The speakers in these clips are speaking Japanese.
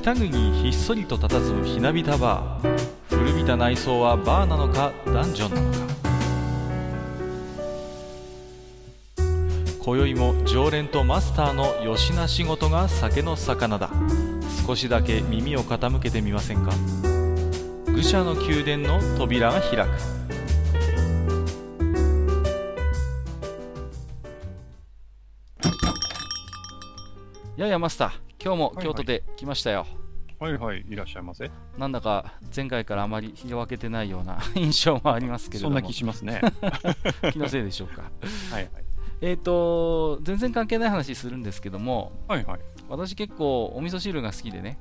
北国ひっそりと佇むひなびたバー。古びた内装はバーなのかダンジョンなのか。今宵も常連とマスターのよしな仕事が酒の魚だ。少しだけ耳を傾けてみませんか。愚者の宮殿の扉が開く。ややマスター今日も京都で来ましたよ、はいはい、いらっしゃいませ。なんだか前回からあまり日を分けてないような 印象もありますけれども。そんな気しますね。気のせいでしょうか。はいはい。えっ、と全然関係ない話するんですけどもはいはい。私結構お味噌汁が好きでね。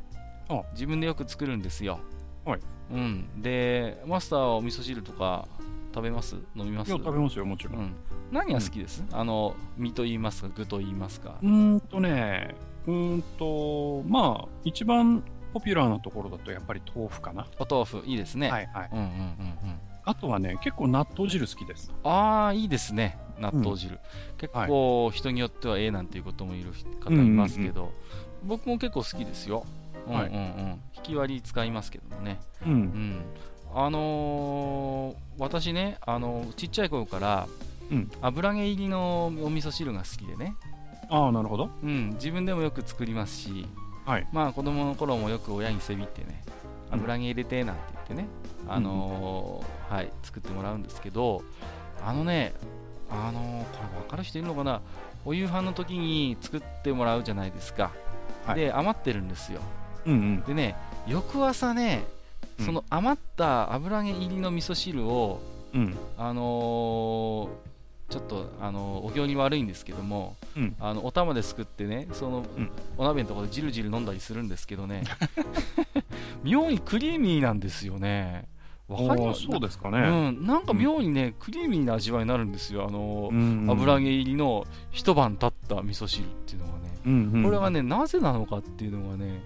あ。自分でよく作るんですよ。はい。うん。でマスターはお味噌汁とか食べます？飲みます？いや、食べますよ、もちろ。うん。ん、何が好きです、あの身と言いますか具と言いますか。うーんとね、うーんと、まあ、一番ポピュラーなところだとやっぱり豆腐かな。お豆腐いいですね、はいはい。うんうんうんうん。あとはね、結構納豆汁好きです。ああいいですね。納豆汁、結構人によってはええなんていうこともいる方いますけど、僕も結構好きですよ、うんうんはい。うん、引き割り使いますけどもね。う。うん。んあのー私ね、あのちっちゃい頃から、うん。油揚げ入りのお味噌汁が好きでね、ああ、なるほど。うん、自分でもよく作りますし、はい。まあ子供の頃もよく親にせびってねうん。油揚げ入れてなんて言ってね、あのーはい、作ってもらうんですけどあのね、あのーこれ分かる人いるのかな？お夕飯の時に作ってもらうじゃないですか、はい。で余ってるんですよ。うんうん。でね翌朝ねうん。その余った油揚げ入りの味噌汁を、うん。あのーちょっと、あのーお行に悪いんですけども、うん。あのお玉ですくってねその、うん。お鍋のところでじるじる飲んだりするんですけどね。妙にクリーミーなんですよね。わかりそうですかうね。ん、なんか妙にね、クリーミーな味わいになるんですよ、あのーうん油揚げ入りの一晩経った味噌汁っていうのがね、うんうん。これがね、なぜなのかっていうのがね、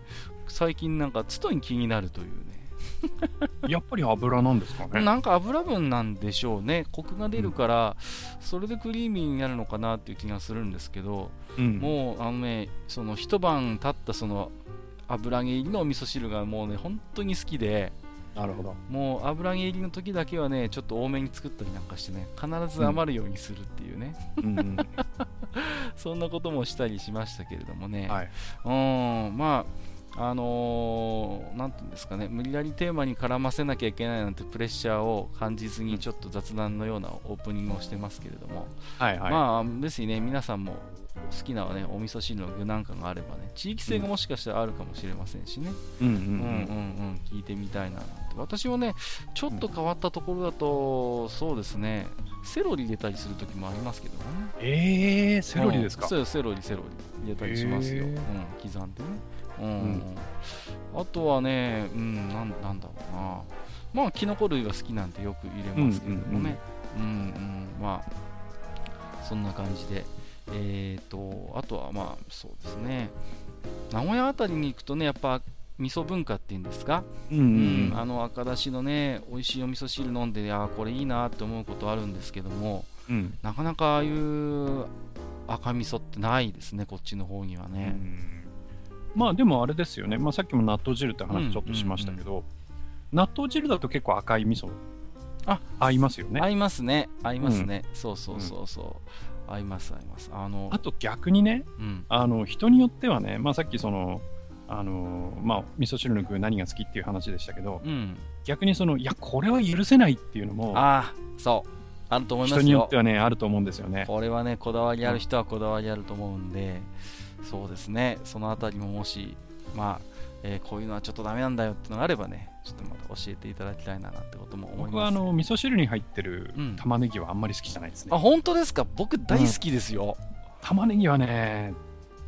最近なんか、つとに気になるというね、やっぱり油なんですかね。なんか油分なんでしょうね、コクが出るから、それでクリーミーになるのかなっていう気がするんですけど、うん。もう、あのね、その一晩経ったその油揚げ入りのお味噌汁がもうね、本当に好きで、なるほど。もう油揚げ入りの時だけはね、ちょっと多めに作ったりなんかしてね、必ず余るようにするっていうね、うんうん。そんなこともしたりしましたけれどもね、はい。うん、まあ、あのーなんていうんですかね、無理やりテーマに絡ませなきゃいけないなんてプレッシャーを感じずに、ちょっと雑談のようなオープニングをしてますけれども、はいはい。まあ、別にね、皆さんも好きなね、お味噌汁の具なんかがあればね、地域性がもしかしたらあるかもしれませんしね、うんうんうんうんうん、聞いてみたいななんて。私もね、ちょっと変わったところだと、そうですね、セロリ入れたりする時もありますけどね。ええ、セロリですか？うん。そうセロリ、セロリ入れたりしますよ。へーうん、刻んでね。うん、うんあとはね、うん、なんなんだろうな。まあ、キノコ類が好きなんてよく入れますけれどもね。うん、うん、まあ、そんな感じで。えっ、と、あとはまあ、そうですね。名古屋あたりに行くとね、やっぱ、味噌文化っていうんですか、うんううんんあの赤だしのね美味しいお味噌汁飲んであーこれいいなって思うことあるんですけどもうん。なかなかああいう赤味噌ってないですねこっちの方にはね、まあでもあれですよね、まあ、さっきも納豆汁って話ちょっとしましたけど、納豆汁だと結構赤い味噌あ合いますよね。合いますね。合いますね、そうそうそうそう、合います合います。あのあと逆にね、うん。あの人によってはね、まあ、さっきその、あのまあ、味噌汁の具何が好きっていう話でしたけど、うん。逆にその、いや、これは許せないっていうのも、ああそう。あると思いますよ。人によってはね、あると思うんですよね。これはねこだわりある人はこだわりあると思うんで、そうですね。そのあたりももしまあ、えーこういうのはちょっとダメなんだよってのがあればねちょっとまた教えていただきたいななんてことも思います。僕はあの味噌汁に入ってるうん。玉ねぎはあんまり好きじゃないですね。あ本当ですか？僕大好きですよ、玉ねぎはね、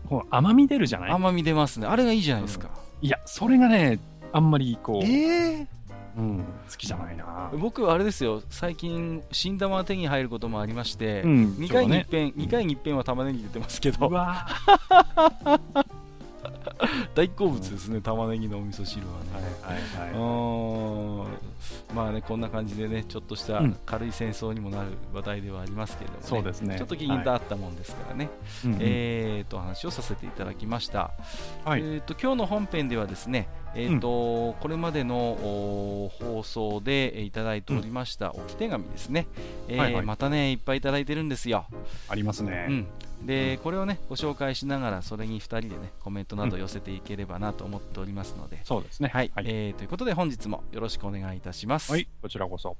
こう甘み出るじゃない？甘み出ますね。あれがいいじゃないですか、いや、それがね、あんまりこう、ええうん、好きじゃないな。僕はあれですよ。最近新玉が手に入ることもありまして、うん、2回にね一。遍、二回に一遍は玉ねぎ出てますけうどわ。大好物ですね玉ねぎのお味噌汁はね。はいはいはい。うー。んまあね、こんな感じでね、ちょっとしたうん。軽い戦争にもなる話題ではありますけれども、ね。そうですね。ちょっと気になったもんですからね、はい、うんうん。えーと、話をさせていただきました。はい。えー、と今日の本編ではですね、えーとこれまでのお放送でえーいただいておりました置き手紙ですね、えーはいはい。またねいっぱいいただいてるんですよ、ありますうね。ん、でこれをねご紹介しながらそれに2人でねコメントなどうん寄せていければなと思っておりますので、そうですね。はい、はい。えーということで本日もよろしくお願いいたします、はいこちらこそ。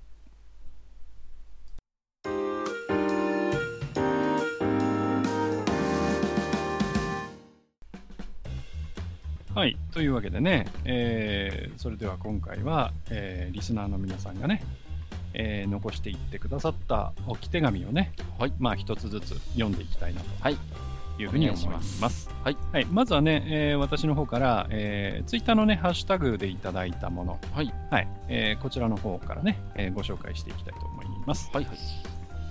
はい。というわけでね、えーそれでは今回は、えーリスナーの皆さんがね、えー残していってくださった置き手紙をね、はい。まあ一つずつ読んでいきたいなとはい。いうふうに思いお願いします。ますはい。はい、まずはね、えー私の方から、えー、ツイッターのね、ハッシュタグでいただいたもの、はい。はい。えーこちらの方からね、えーご紹介していきたいと思います。はいはい。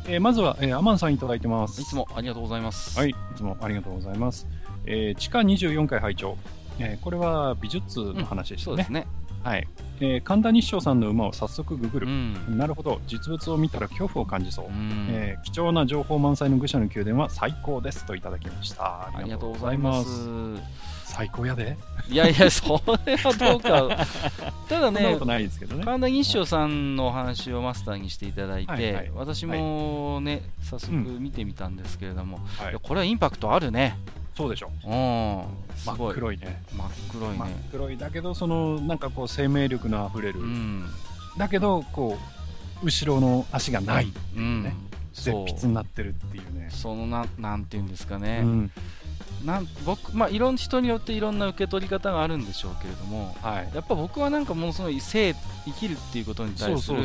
えーまずは、えーアマンさんいただいてます。いつもありがとうございます。はい、いつもありがとうございます。えー地下24階拝聴、えーこれは美術の話でしたね。そうですねはい、えー神田日照さんの馬を早速ググうる。んなるほど、実物を見たら恐怖を感じそう。うんえー貴重な情報満載の愚者の宮殿は最高ですといただきました。ありがとうございます最高やで。いやいや、それはどうか。ただねね。神田日照さんのお話をマスターにしていただいて、はいはい私もね、早速うん見てみたんですけれども、はいいやこれはインパクトあるね。そうでしょ。うん、す真ごい。っ黒いね。真っ黒い真っね。黒いだけど、そのなんかこう生命力のあふれる、うん。だけどこう後ろの足がない、うん。ねそう絶筆になってるっていうね。そのななんていうんですかうね、んなん僕まあいろんな人によっていろんな受け取り方があるんでしょうけれどもはい。やっぱ僕はなんかものすごい生生きるっていうことに対する。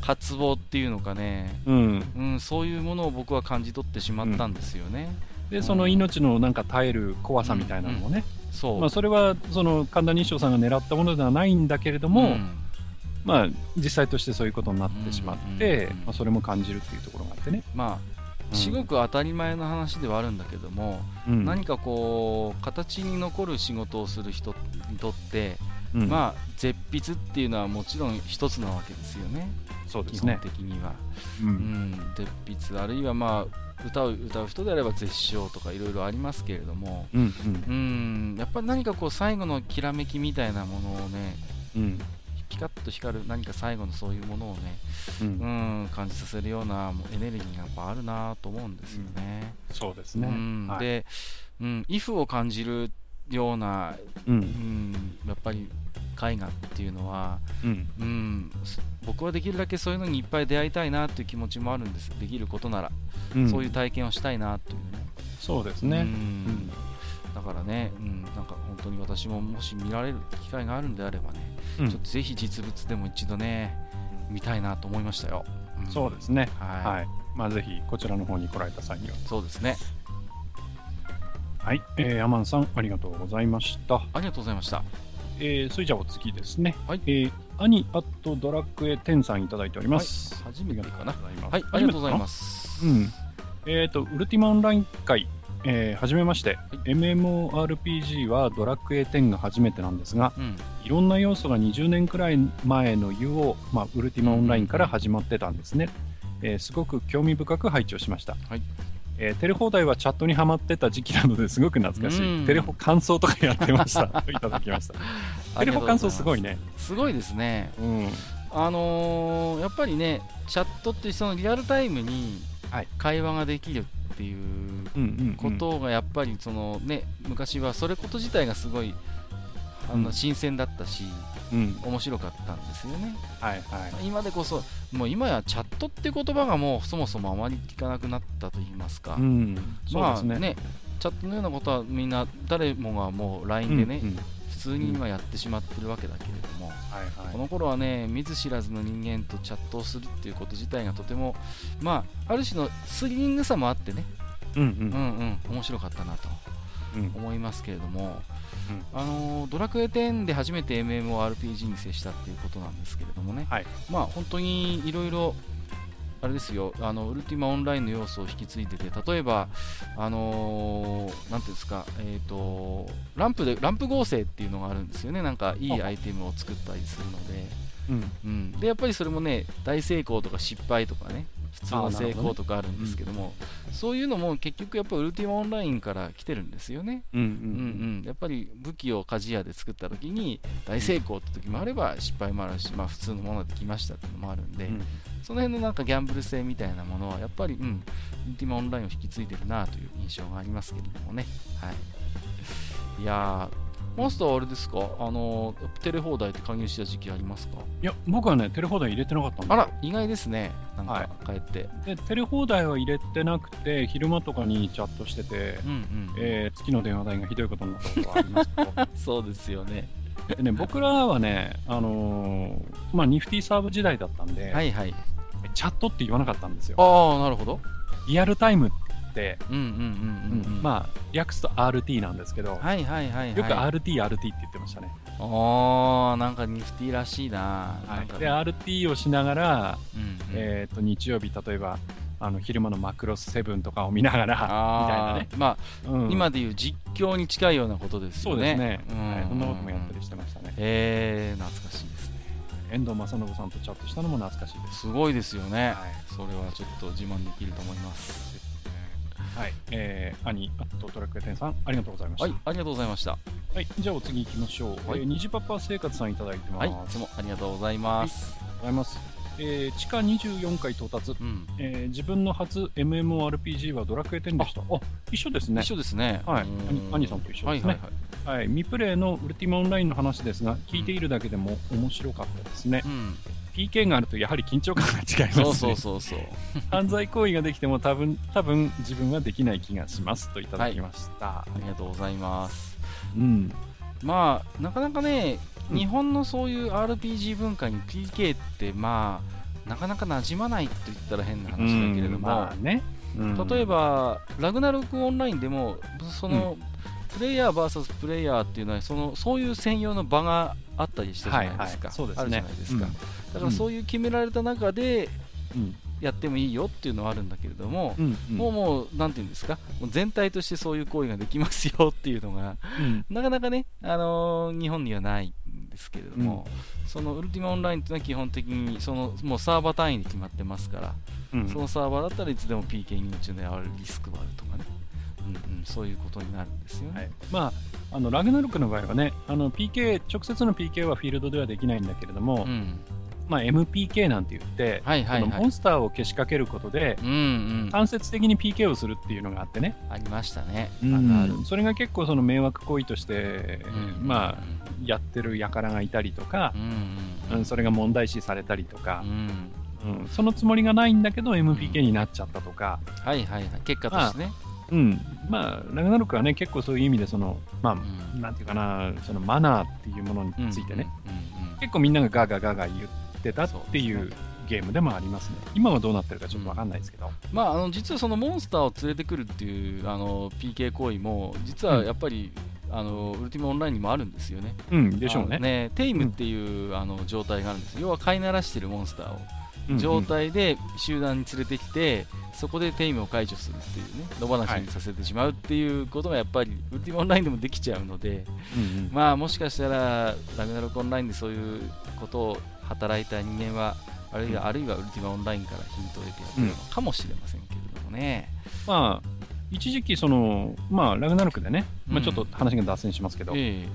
渇望っていうのかね、うん。うん、そういうものを僕は感じ取ってしまったんですよね。で、その命のなんか耐える怖さみたいなのもね、そう。まあそれはその神田日照さんが狙ったものではないんだけれども、うん。まあ実際としてそういうことになってしまって、まあそれも感じるっていうところがあってね。まあ、すごく当たり前の話ではあるんだけども、うん。何かこう形に残る仕事をする人にとって、うん。まあ絶筆っていうのはもちろん一つなわけですよね。基本そうですね。的には、ううん。ん、絶筆あるいはまあ歌を歌う人であれば絶唱とかいろいろありますけれども。うんうん。やっぱり何かこう最後のきらめきみたいなものをねうん。うんピカッと光る何か最後のそういうものをね、うん。うん、感じさせるようなもうエネルギーがやっぱあるなと思うんですよね。そうですね。うん。はい。で、うん、イフを感じるような、ううんん、やっぱり絵画っていうのは、うんうん、す僕はできるだけそういうのにいっぱい出会いたいなっていう気持ちもあるんですできることなら、うんそういう体験をしたいなというね。うそうですね。んだからね、うん、なんか本当に私ももし見られる機会があるんであればね、うんちょっとぜひ実物でも一度ね、見たいなと思いましたよ。んそうですね。はい、はい。まあぜひこちらの方に来られた際には。そうですね。はい。えーアマンさんありがとうございました。ありがとうございました。えーそれじゃあお次ですね。はいえーアニアットドラクエ10さんいただいております。初めてかな。ははい、ありがとうございす。ます。うん。えっ、と、ウルティマオンライン会、えー、はじめまして、い MMORPG はドラクエ10が初めてなんですが、うん、いろんな要素が20年くらい前の UO、まあ、ウルティマオンラインから始まってたんですね。えーすごく興味深く拝聴しました。はいえーテレ放題はチャットにハマってた時期なのですごく懐かしい。うんテレホ感想とかやってました。と いただきました。テレホ感想すごいね。すごいですね。うん。あのーやっぱりね、チャットってそのリアルタイムにはい会話ができるっていう。ことがやっぱりそのね、昔はそれこと自体がすごいあうんの新鮮だったし、うん。面白かったんですよね。はいはい。今でこそ、もう今やチャットって言葉がもうそもそもあまり聞かなくなったと言いますか、うん。そうですね。まあね、チャットのようなことはみんな誰もがもう LINE でね、うんうん普通に今やってしまってるわけだけれども、はいはいこの頃はね見ず知らずの人間とチャットをするっていうこと自体がとてもまあある種のスリリングさもあってねうんううんんうん面白かったなとうん思いますけれども、あのードラクエ10で初めて MMORPG に接したっていうことなんですけれどもね、はい。まあ本当にいろいろあれですよあのウルティマオンラインの要素を引き継いでて例えばあのーなんていうんですかえっ、とランプでランプ合成っていうのがあるんですよね。なんかいいアイテムを作ったりするので、うん。うん、でやっぱりそれもね大成功とか失敗とかね普通の成功とかあるんですけどもそういうのも結局やっぱウルティマオンラインから来てるんですよね、うん。ううんうん、やっぱり武器を鍛冶屋で作った時に大成功って時もあれば失敗もあるし、まあ、普通のものできましたっていうのもあるんで、うん。そその辺のなんかギャンブル性みたいなものはやっぱり、うん、ウルティマオンラインを引き継いでるなという印象がありますけれどもね。はい、いやー、マスターはあれですか？あのテレ放題って加入した時期ありますか？いや、僕はね、テレ放題入れてなかったんであら、意外ですね。なんはいか、帰って。で、テレ放題は入れてなくて、昼間とかにチャットしてて、うんうん。えー月の電話代がひどいことになったことがありますけど そうですよね。でね、僕らはね、あのーまあ、ニフティサーブ時代だったんで、はいはい。チャットって言わなかったんですよ。ああ、なるほど。リアルタイムって、うんうんうんうん、うん。まあ、略すと RT なんですけど、はいはいはいはい。よく RT、RT って言ってましたね。ああ、なんかニフティらしいな。はい、で、RT をしながら、うんうんえー、と日曜日、例えばあの昼間のマクロスセブンとかを見ながら、みたいなね。まあ、うん今でいう実況に近いようなことですよね。そうですね、うんはい。そんなこともやったりしてましたね。へえ懐かしいですね。遠藤正信さんとチャットしたのも懐かしいです。すごいですよね。はいそれはちょっと自慢できると思います。はい、えー、兄、あとトラック屋店さん、ありがとうございました。はい、ありがとうございました。はい、じゃあお次行きましょう。はいえー、虹パパ生活さんいただいてます。はい、いつもありがとうございます。ありがとうございます。えー、地下24階到達。うん。えー、自分の初 MMORPG はドラクエ10でした。あ一緒ですね。一緒ですね。はいうん兄兄さんと一緒ですねはいはいはい。はい、未プレイのウルティマオンラインの話ですが、聞いているだけでも面白かったですね。うん。PK があるとやはり緊張感が違いますね。そうそうそうそう。犯罪行為ができても多分、多分自分はできない気がしますといただきました。ありがとうございます。うん。まあ、なかなかね、うん。日本のそういう RPG 文化に PK って、まあ、なかなか馴染まないと言ったら変な話だけれども、まあね。うん。例え、ば、ラグナロクオンラインでも、その、プレイヤー VS プレイヤーっていうのはその、そういう専用の場があったりしたじゃないですか。はいはい。すね。あるじゃないですか。うん。だからそういう決められた中でうん。やってもいいよっていうのはあるんだけれども、うん。うん。もうもう、なんていうんですか、もう全体としてそういう行為ができますよっていうのが、うん。なかなかね、あのー日本にはない。んですけれども、そのウルティマオンラインっていうのは基本的にそのもうサーバー単位で決まってますから、うん。そのサーバーだったらいつでも PK に打ち狙われるリスクはあるとかね、うんうん、そういうことになるんですよね。はい、まあ、あのラグナロクの場合はね、あの PK、直接の PK はフィールドではできないんだけれども、うん、まあ、MPK なんて言って、はいはいはい。モン。スターをけしかけることで、うんうん、間接的に PK をするっていうのがあってね、ありましたね。あうんそれが結構その迷惑行為として、うんまあ、やってる輩がいたりとかう、んうんうん。それが問題視されたりとか。う、ん、うん。そのつもりがないんだけど MPK になっちゃったとか、はいはいはい、結果としてね。うん、まあ、ラグナロクはね、結構そういう意味でその、まあ、うん。なんていうかな、そのマナーっていうものについてね、うんうんうん結構みんながガーガーガーガー言ってたっていそううゲームでもありますね。今はどうなってるかちょっとわかんないですけど。まあ、あの実はそのモンスターを連れてくるっていうあの PK 行為も実はやっぱり、あのウルティマオンラインにもあるんですよね。うん、でしょうあのね。テイムっていう、あの状態があるんです要は飼いならしてるモンスターを、うん状態で集団に連れてきてそこでテイムを解除するっていうね野放しにさせてしまうっていうことがやっぱりウルティマオンラインでもできちゃうので、うんうんまあもしかしたらラグナロクオンラインでそういうことを働いた人間はあるいは、あるいはウルティマオンラインからヒントを得てやってるのかもしれませんけれどもね。まあ、一時期、その、まあ、ラグナロクでね、まあ、うん。ちょっと話が脱線しますけど、え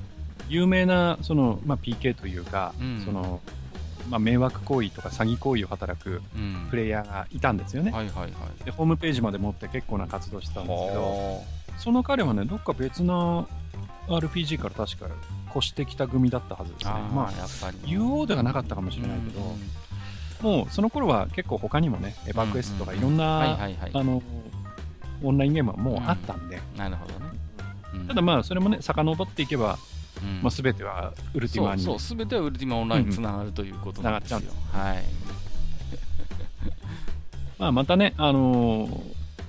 有名な、その、まあ、PK というか、うん。その、まあ、迷惑行為とか詐欺行為を働くプレイヤーがいたんですよね。はいはいはい。で、ホームページまで持って結構な活動してたんですけど、はその彼はね、どっか別な RPG から確か越してきた組だったはずですね。あまあ、やっぱり UO ではなかったかもしれないけど、うんもうその頃は結構他にもね、エバークエストとかいろんな。あの、オンラインゲームはもうあったんで、なるほどね。うんただまあ、それもね、遡っていけば、うんまあ、全てはウルティマに。そうそう、すべてはウルティマオンラインにつながるということなんですよ。うんはい。まあ、またね、あのー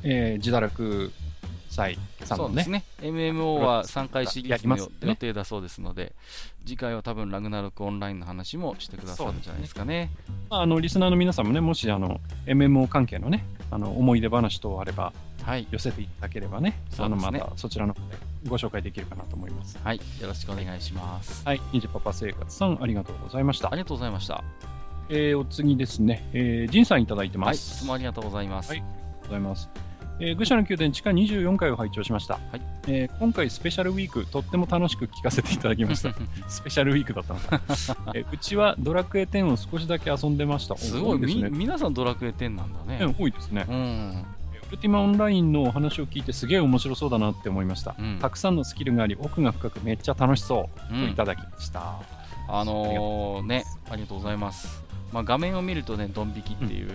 えー自堕落祭さんのねそうですね。MMO は3回シリーやズの予定だそうですので、次回は多分ラグナロクオンラインの話もしてくださるんじゃないですかね。まあ、あのリスナーの皆さんもね、もしあの MMO 関係のね、あの思い出話等あればはい。寄せていただければね、あのまたそちらの方でご紹介できるかなと思います。はい、よろしくお願いします。はい、ニジパパ生活さん、ありがとうございましたあ。りがとうございました。えーお次ですね、えー、ジンさんいただいてまはい、いす。つもありがとうございます。はいありがとうございます。えー、愚者の宮殿地下24回を拝聴しました、はい。えー今回スペシャルウィークとっても楽しく聞かせていただきました。スペシャルウィークだったのか、えーうちはドラクエ10を少しだけ遊んでました。すごい、ですね、皆さんドラクエ10なんだね。ね。多いですね。うん。ウルティマオンラインのお話を聞いてすげえ面白そうだなって思いました、うん。たくさんのスキルがあり奥が深くめっちゃ楽しそううんといただきました、あのー、ね、ありがとうございます。まあ、画面を見るとね、ドン引きっていう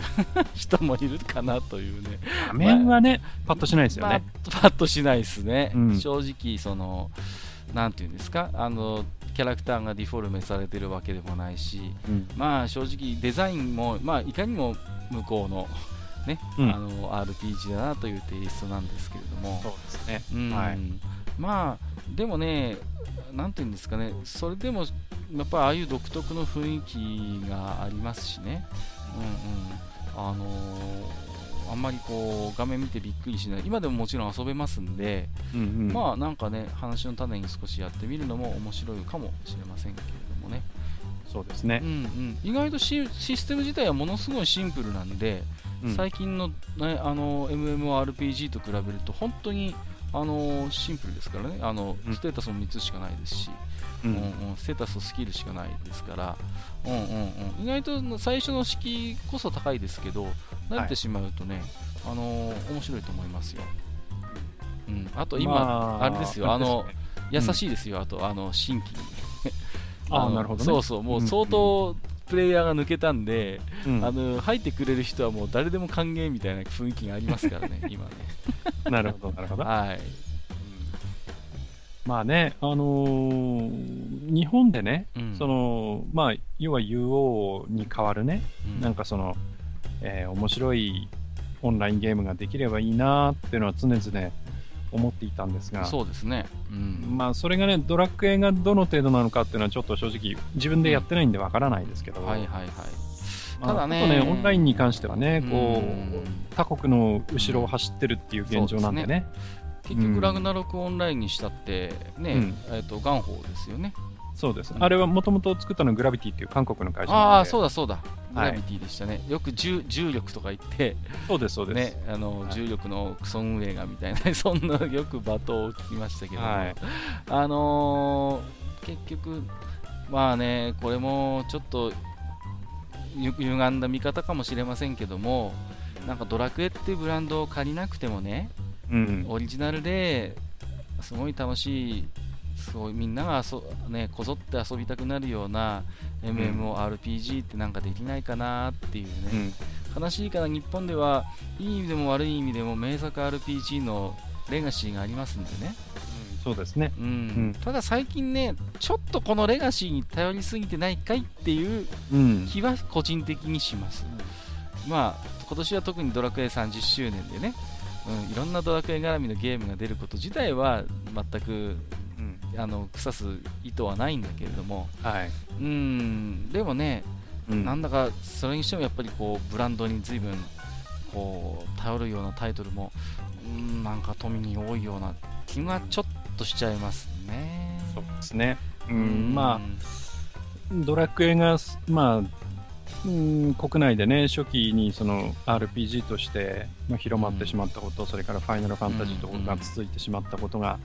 人もいるかなというね。画面はね、パッとしないですよまあね、パッとしないですね。うん。正直、その、なんていうんですか、あの、キャラクターがディフォルメされてるわけでもないし、うん。まあ正直デザインも、まあいかにも向こうの、ね、うん。あの RPG だなというテイストなんですけれども、そうですね。うん。はい。まあでもね、なんていうんですかね、それでもやっぱりああいう独特の雰囲気がありますしね、うんうん、あのーあんまりこう画面見てびっくりしない、今でももちろん遊べますんで、うんうん。まあなんかね、話の種に少しやってみるのも面白いかもしれませんけれどもね。そうですね。うん、うん、意外とシシステム自体はものすごいシンプルなんで、うん。最近の,、ね、あの MMORPG と比べると本当にあのシンプルですからね。あの、うん。ステータスも3つしかないですし、ううんんうん。ステータスとスキルしかないですから、うんうんうん、意外と最初の敷居こそ高いですけど慣れてしまうとね、あの面白いと思いますよ。うん、あと今、まあれですよ。あの優うんしいですよ、あとあの新規に。ああのなるほどね。そうそう、もう相当プレイヤーが抜けたんで、うん。あの入ってくれる人はもう誰でも歓迎みたいな雰囲気がありますからね、今ね。なるほどなるほど。はい。まあね、あのー日本でね、うん。その、まあ、要は UO に代わるね、うん。なんかその、えー面白いオンラインゲームができればいいなっていうのは常々思っていたんですが、そうですね。うん。まあ、それがね、ドラクエがどの程度なのかっていうのはちょっと正直、自分でやってないんでわからないですけど、はいはいはい。まあただねあとオンラインに関してはね、こうん。う、他国の後ろを走ってるっていう現状なんでね、結局、ラグナロクオンラインにしたって、ね、うんえっと、ガンホーですよね。そうです。うんあれはもともと作ったのはグラビティっていう韓国の会社ああ、そうだそうだ。グはいラビティでしたね。よく重重力とか言って、そうです、そうです。ね、あの、はい重力のクソ運営がみたいな、そんなよく罵倒を聞きましたけども、はいあのー結局、まあね、これもちょっとゆ歪んだ見方かもしれませんけども、なんかドラクエっていうブランドを借りなくてもね、うん。オリジナルですごい楽しい、すごいみんながそ、ね、こぞって遊びたくなるような MMORPG ってなんかできないかなっていううね、ん。悲しいから日本ではいい意味でも悪い意味でも名作 RPG のレガシーがありますんでね。そうですね。うんうんただ最近ね、ちょっとこのレガシーに頼りすぎてないかいっていううん。気は個人的にします。まあ、今年は特にドラクエ30周年でね、うん、いろんなドラクエ絡みのゲームが出ること自体は全くうん。あの腐す意図はないんだけれども、はい。うん、でもね、うんなんだかそれにしてもやっぱりこうブランドに随分こう頼るようなタイトルも、うん、なんか富に多いような気がちょっとしちゃいますね。そうですね。う。うんまあ、ドラクエが、まあ、うん、国内でね、初期にその RPG として、まあ、広まってしまったこと、それからファイナルファンタジーとかが続いてしまったことが、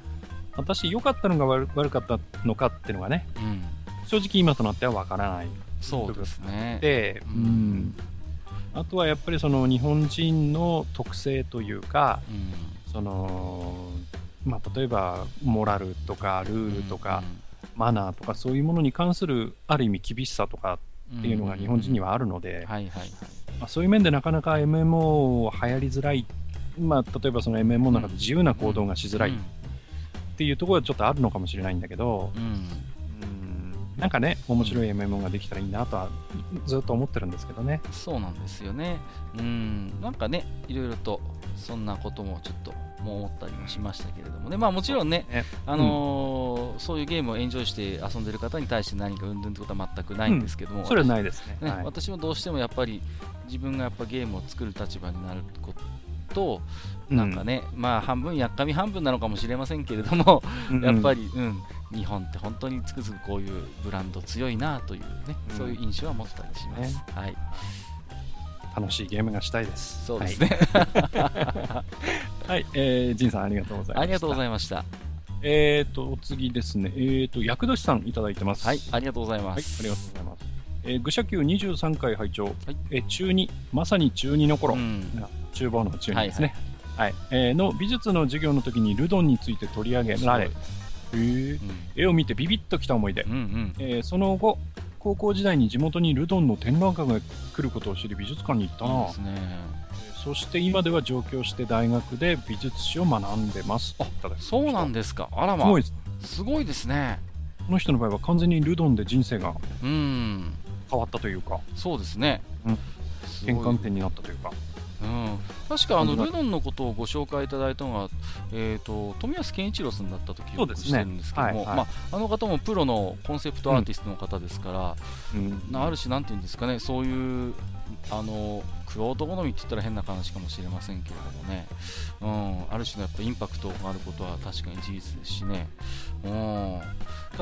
私、良かったのか悪悪かったのかっていうのがね、うん、正直今となっては分からない。そうですね。で、ううん。ん、あとはやっぱりその日本人の特性というか、うん。そのまあ、例えばモラルとかルールとか、マナーとかそういうものに関するある意味厳しさとかっていうのが日本人にはあるので、そういう面でなかなか MMO 流行りづらい、まあ、例えばその MMO の中で自由な行動がしづらい。っていうところはちょっとあるのかもしれないんだけど、うん。うんうんなんかね面白い MMO ができたらいいなとはずっと思ってるんですけどね。そうなんですよね。うん、なんかね、いろいろとそんなこともちょっともう思ったりもしましたけれどもね、まあもちろんね、ね。あのーそういうゲームをエンジョイして遊んでる方に対して何かうんぬんってことは全くないんですけども、それはないですね。ねはい。私もどうしてもやっぱり自分がやっぱゲームを作る立場になること、なんかね、まあ半分やっかみ半分なのかもしれませんけれども、うん。やっぱり、うん、日本って本当につくづくこういうブランド強いなというね、うん。そういう印象は持ってたりします。ね。はい、楽しいゲームがしたいです。そうですね。はい。はい、えー、ジンさんありがとうございました。ありがとうございいました。えーと、お次ですね。えーと、厄年さんいただいてます。はい、ありがとうございまはい、す。ありがとうございます。えー、愚者級23回拝聴、いえー中2、まさに中2の頃、うん厨房の中2ですね。はい、えーの美術の授業の時にルドンについて取り上げられ、へーうん絵を見てビビッときた思い出、うんうんえーその後、高校時代に地元にルドンの展覧会が来ることを知り美術館に行ったなそうですね。そして今では上京して大学で美術史を学んでます。あそうなんですか。あらますごいです。すごいですね。この人の場合は完全にルドンで人生がうん、変わったというか、そうですね。うん転換点になったというか。うん、確かあのルドンのことをご紹介いただいたのが、えー、と富安健一郎さんだったと記憶してるんですけども、はいはい。まあ、あの方もプロのコンセプトアーティストの方ですから、うん。なある種、なんていうんですかね、そういうあのクロート好みって言ったら変な話かもしれませんけれどもね、うん、ある種のやっぱインパクトがあることは確かに事実ですしね。うん。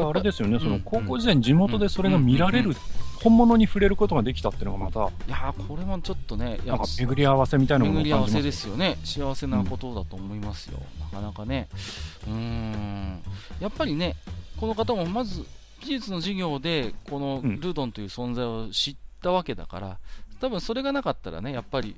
あれですよね、そのうん。高校時代に地元でそれが見られうん。る、本物に触れることができたっていうのがまた、いやーこれもちょっとね、なんか巡り合わせみたいなものを巡り合わせ。ですよね、幸せなことだと思いますよ、なかなかね、うーん、やっぱりね、この方もまず美術の授業で、このうん。ルドンという存在を知ったわけだから、多分それがなかったらね、やっぱり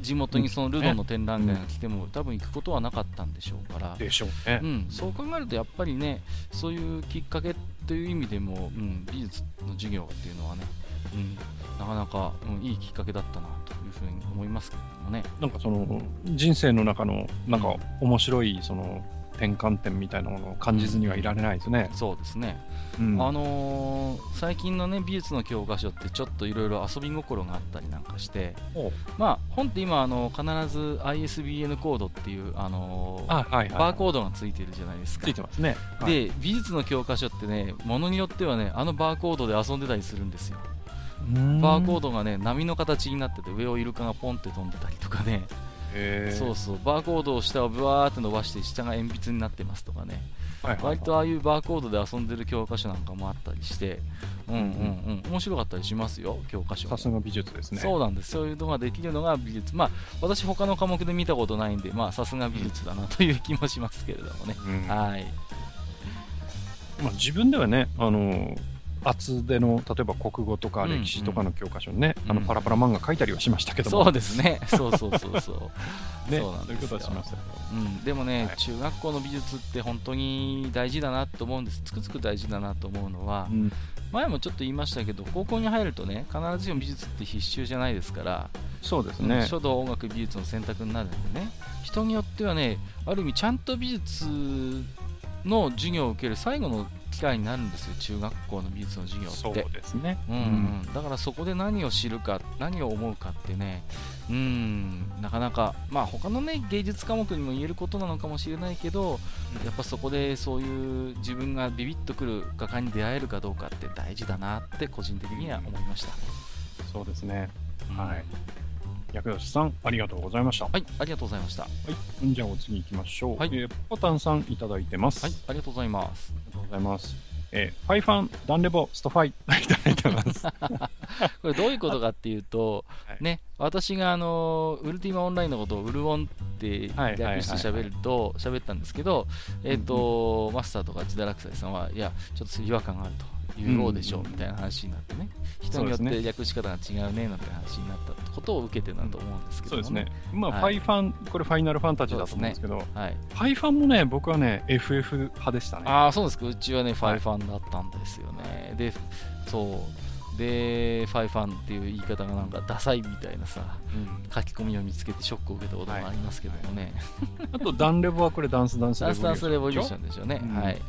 地元にそのルドンの展覧会が来ても、多分行くことはなかったんでしょうから。でしょうねう。ん、そう考えるとやっぱりねそういうきっかけという意味でも、うん、美術の授業っていうのはね、うん、なかなか、うん、いいきっかけだったなというふうに思いますけれどもね。なんかその、人生の中の、なんか面白い、その、転換点みたいなものを感じずにはいられないですね。そうですね、うんあのー最近のね美術の教科書ってちょっといろいろ遊び心があったりなんかして、おまあ、本って今あの必ず ISBN コードっていう、あのーあ、はいはい。バーコードがついてるじゃないですかつい。てますね。はい、で美術の教科書ってねものによってはねあのバーコードで遊んでたりするんですよ。バーコード。ドがね波の形になってて上をイルカがポンって飛んでたりとかね、そうそうバーコードを下をブワーって伸ばして下が鉛筆になってますとかね。はいはいはい。割とああいうバーコードで遊んでる教科書なんかもあったりしてうんうんうん。面白かったりしますよ教科書も。さすが美術ですね。そうなんです。そういうのができるのが美術。まあ私他の科目で見たことないんでまあさすが美術だなという気もしますけれどもね。うん。はい。まあ、自分ではね、あの厚手の例えば国語とか歴史とかの教科書にね、うん。あのパラパラ漫画書いたりはしましたけども、そうですね。そうそうそうそう。ね、そうなんそういうですようん、でもね、はい。中学校の美術って本当に大事だなと思うんです、つくづく大事だなと思うのは、うん。前もちょっと言いましたけど、高校に入るとね、必ずしも美術って必修じゃないですから、うんそうですね、書道、音楽、美術の選択になるんでね、人によってはね、ある意味、ちゃんと美術の授業を受ける最後の機会になるんですよ、中学校の美術の授業そうって。ですね、うんうん、だからそこで何を知るか、何を思うかってね、うん、なかなか、まあ他のね、芸術科目にも言えることなのかもしれないけど、やっぱそこでそういう自分がビビッとくる画家に出会えるかどうかって大事だなって個人的には思いました。そうですね、うん。はい。薬吉さん、ありがとうございました。ははい、ありがとうございました。い、じゃあお次行きましょう。はいえーポタンさんいただいてます。はい、ありがとうございます。ありがとうございます。えーファイファン、ダンレボ、ストファイ、いただいてます。これどういうことかっていうと、はいね、私があのウルティマオンラインのことをウルオンって略して喋ると喋ったんですけど、えっ、と、マスターとか自堕落斎さんはいやちょっと違和感があると。言おうでしょううんみたいな話になってね、人によって略し方が違うねなんて話になったことを受けてなんと思うんですけども。そうですね。まあ、はい。ファイファン、これファイナルファンタジーだと思うんですけど、はい、ファイファンもね、僕はね、FF 派でしたね。ああそうです。かうちはねファイファンだったんですよね、でそう。でファイファンっていう言い方がなんかダサいみたいなさうん。書き込みを見つけてショックを受けたこともありますけどもね、あと、ダンレボはこれダンスダンスレボリューション。ダンスダンスレボリューションでしょうね、うん。はい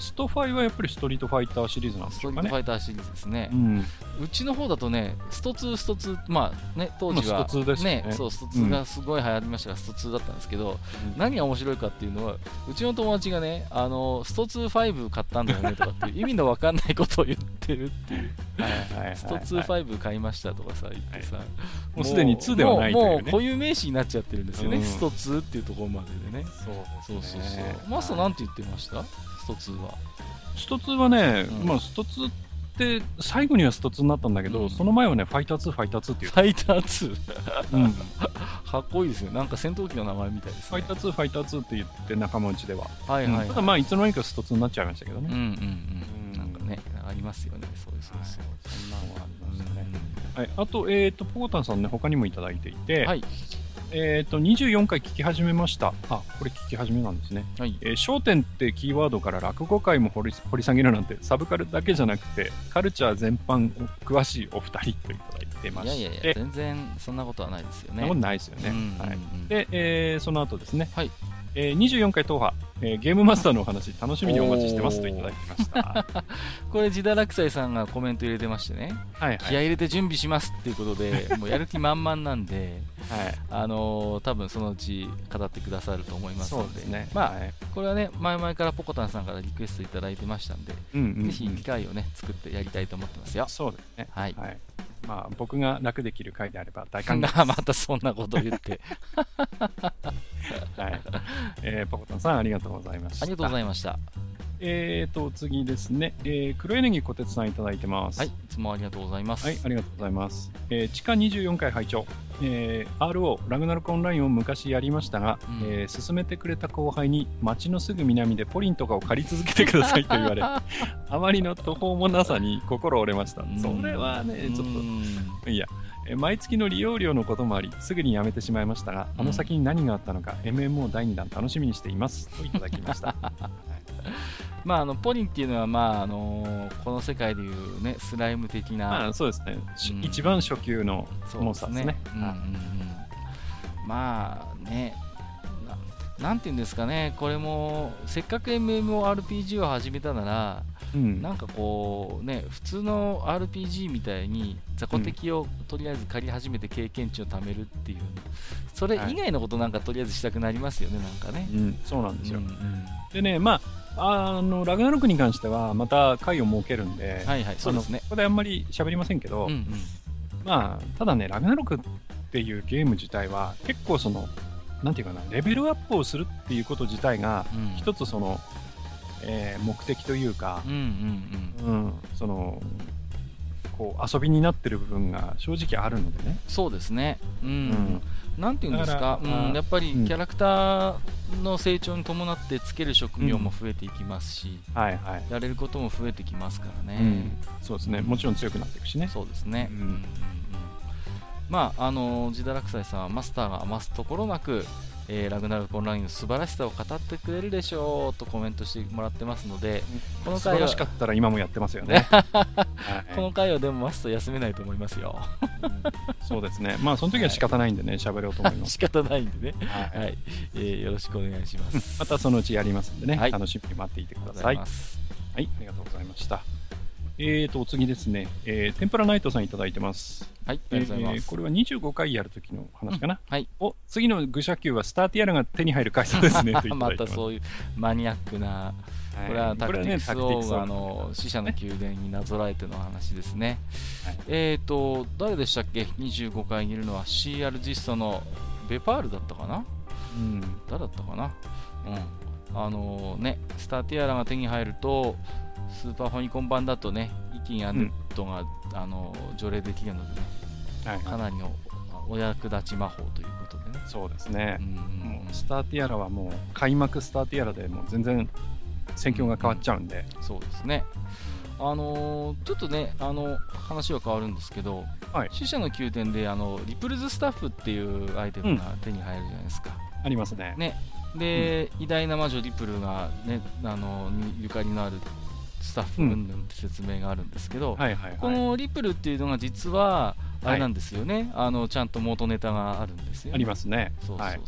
ストファイはやっぱりストリートファイターシリーズなんでストしょうかね。リートファイターシリーズですね、うん、うちの方だとね、スト2、スト2、まあね、当時は、まあスト2ですよね。そう、スト2がすごい流行りましたが、スト2だったんですけど、何が面白いかっていうのは、うちの友達がね、あのスト2、5買ったんだよねとかっていう意味のわかんないことを言ってるっていう、はい。はいはいはいスト2、5買いましたとかさ、言ってさ、もうすでに2ではないというね。もう固有名詞になっちゃってるんですよね、うん。スト2っていうところまででね。そうそうそうですねそう。マスターなんて言ってました？スト2は。スト2はね、うんまあ、スト2って最後にはスト2になったんだけど、うんその前はね、ファイター2、ファイター2っていうフ、ァイター2。うん、フ かっこいいですね。なんか戦闘機の名前みたいですね。ァイター2、ファイター2って言って仲間内では。はいはい、はいうんただまあ、いつの間にかスト2になっちゃいましたけどね。うんうんうん。うんなんかね、ありますよね。そうですそうです。そんなのがありますね。はい、あと、えっ、と、ポコタンさんね、他にもいただいていて、はい。えっ、と、24回聞き始めました。あ、これ聞き始めなんですね。はい。えー焦点ってキーワードから落語界も掘り掘り下げるなんて、サブカルだけじゃなくて、カルチャー全般詳しいお二人といただいてまして、いやいやいや、全然そんなことはないですよね。そんなことないですよね。うんうんうんはい、で、えーその後ですね、はいえー24回踏破、えーゲームマスターのお話、楽しみにお待ちしてますといただきました。これ、ジダラクサイさんがコメント入れてましてね、はいはい。気合い入れて準備しますっていうことで、もうやる気満々なんで、はい、あのー多分そのうち語ってくださると思いますので、ですね。まあ、はいこれはね、前々からポコタンさんからリクエストいただいてましたんで、うんうんうんぜひ機会をね、作ってやりたいと思ってますよ。そうですね。はい。はい。まあ、僕が楽できる回であれば大歓迎 またそんなことを言って、はい。えー、ポコタンさん、ありがとうございました。ありがとうございました。えーと、次ですね。えー、黒柳小鉄さんいただいてます。はい、いつもありがとうございます。はい、ありがとうございます。えー地下24回拝聴、えー RO、ラグナルクオンラインを昔やりましたが、うんえー勧めてくれた後輩に街のすぐ南でポリンとかを借り続けてくださいと言われ、あまりの途方もなさに心折れました。それはね、ちょっっと、いや、えー毎月の利用料のこともあり、すぐにやめてしまいましたが、あの先に何があったのか、MMO 第2弾楽しみにしています。といただきました。まあ、あのポリンっていうのは、まああのこの世界でいう、ね、スライム的な、まあ、そうですね、しうん。一番初級のモンスターですね。うんうんうん。まあねな、なんていうんですかね、これもせっかく MMORPG を始めたなら、うんなんかこうね、普通の RPG みたいに雑魚敵をとりあえず借り始めて経験値を貯めるっていう、それ以外のことなんかとりあえずしたくなりますよね、なんかね。うん、そうなんですよ。うんうんでね、まあ、あのラグナロクに関しては、また回を設けるんで、はいはい、そうですね。ここであんまり喋りませんけど、うんうんまあ、ただね、ラグナロクっていうゲーム自体は、結構その、なんていうかな、レベルアップをするっていうこと自体が、うん一つその、えー目的というかうん、うんうんうん、その、こう遊びになってる部分が正直あるのでね。そうですね。うん。うんなんていうんですか、うん、やっぱりキうんャラクターの成長に伴ってつける職業も増えていきますし、はいはい。やれることも増えてきますからね。うん、そうですね。もちろん強くなっていくしね。そうですね。うんうんうんうんまあ、あのジダラクサイさんはマスターが余すところなく、えーラグナルクオンラインの素晴らしさを語ってくれるでしょうとコメントしてもらってますので、この回はらしかったら今もやってますよね。はいこの回はでもマスター休めないと思いますよ。そうですね。まあ、その時は仕方ないんでね、喋ろうと思います。仕方ないんでね。はいはい、えーよろしくお願いします。またそのうちやりますんでね、はい楽しみに待っていてください。はい。ありがとうございました。えーと、お次ですね、えー、天ぷらナイトさんいただいてます。はい、ありがとうございます。えーこれは25回やる時の話かな。はい。お、次の愚者級はスターティアラが手に入る回数ですね、といただまいてます。たそういうマニアックな、これはタクティクスオーガの死者の宮殿になぞらえての話ですね。はいえーと、誰でしたっけ ?25 回にいるのは CR ジストのベパールだったかな？うん。誰だったかな？うん。あのね、スターティアラが手に入ると、スーパーファミコン版だとね、イキンアネットが、あの除霊できるのでね、はい、かなりのお役立ち魔法ということでね。そうですねう。んうんうんもうスターティアラはもう開幕スターティアラでもう全然戦況が変わっちゃうんで、そうですね。あのーちょっとね、あの話は変わるんですけど、はい死者の宮殿であのリプルズスタッフっていうアイテムが手に入るじゃないですか。ありますね。ねで、偉大な魔女リプルが、ね、あのにゆかりのあるスタッフうん云々って説明があるんですけど、はいはいはい。このリプルっていうのが実はあれなんですよね、あのちゃんと元ネタがあるんですよ、ね、ありますね。そうそうそう。はい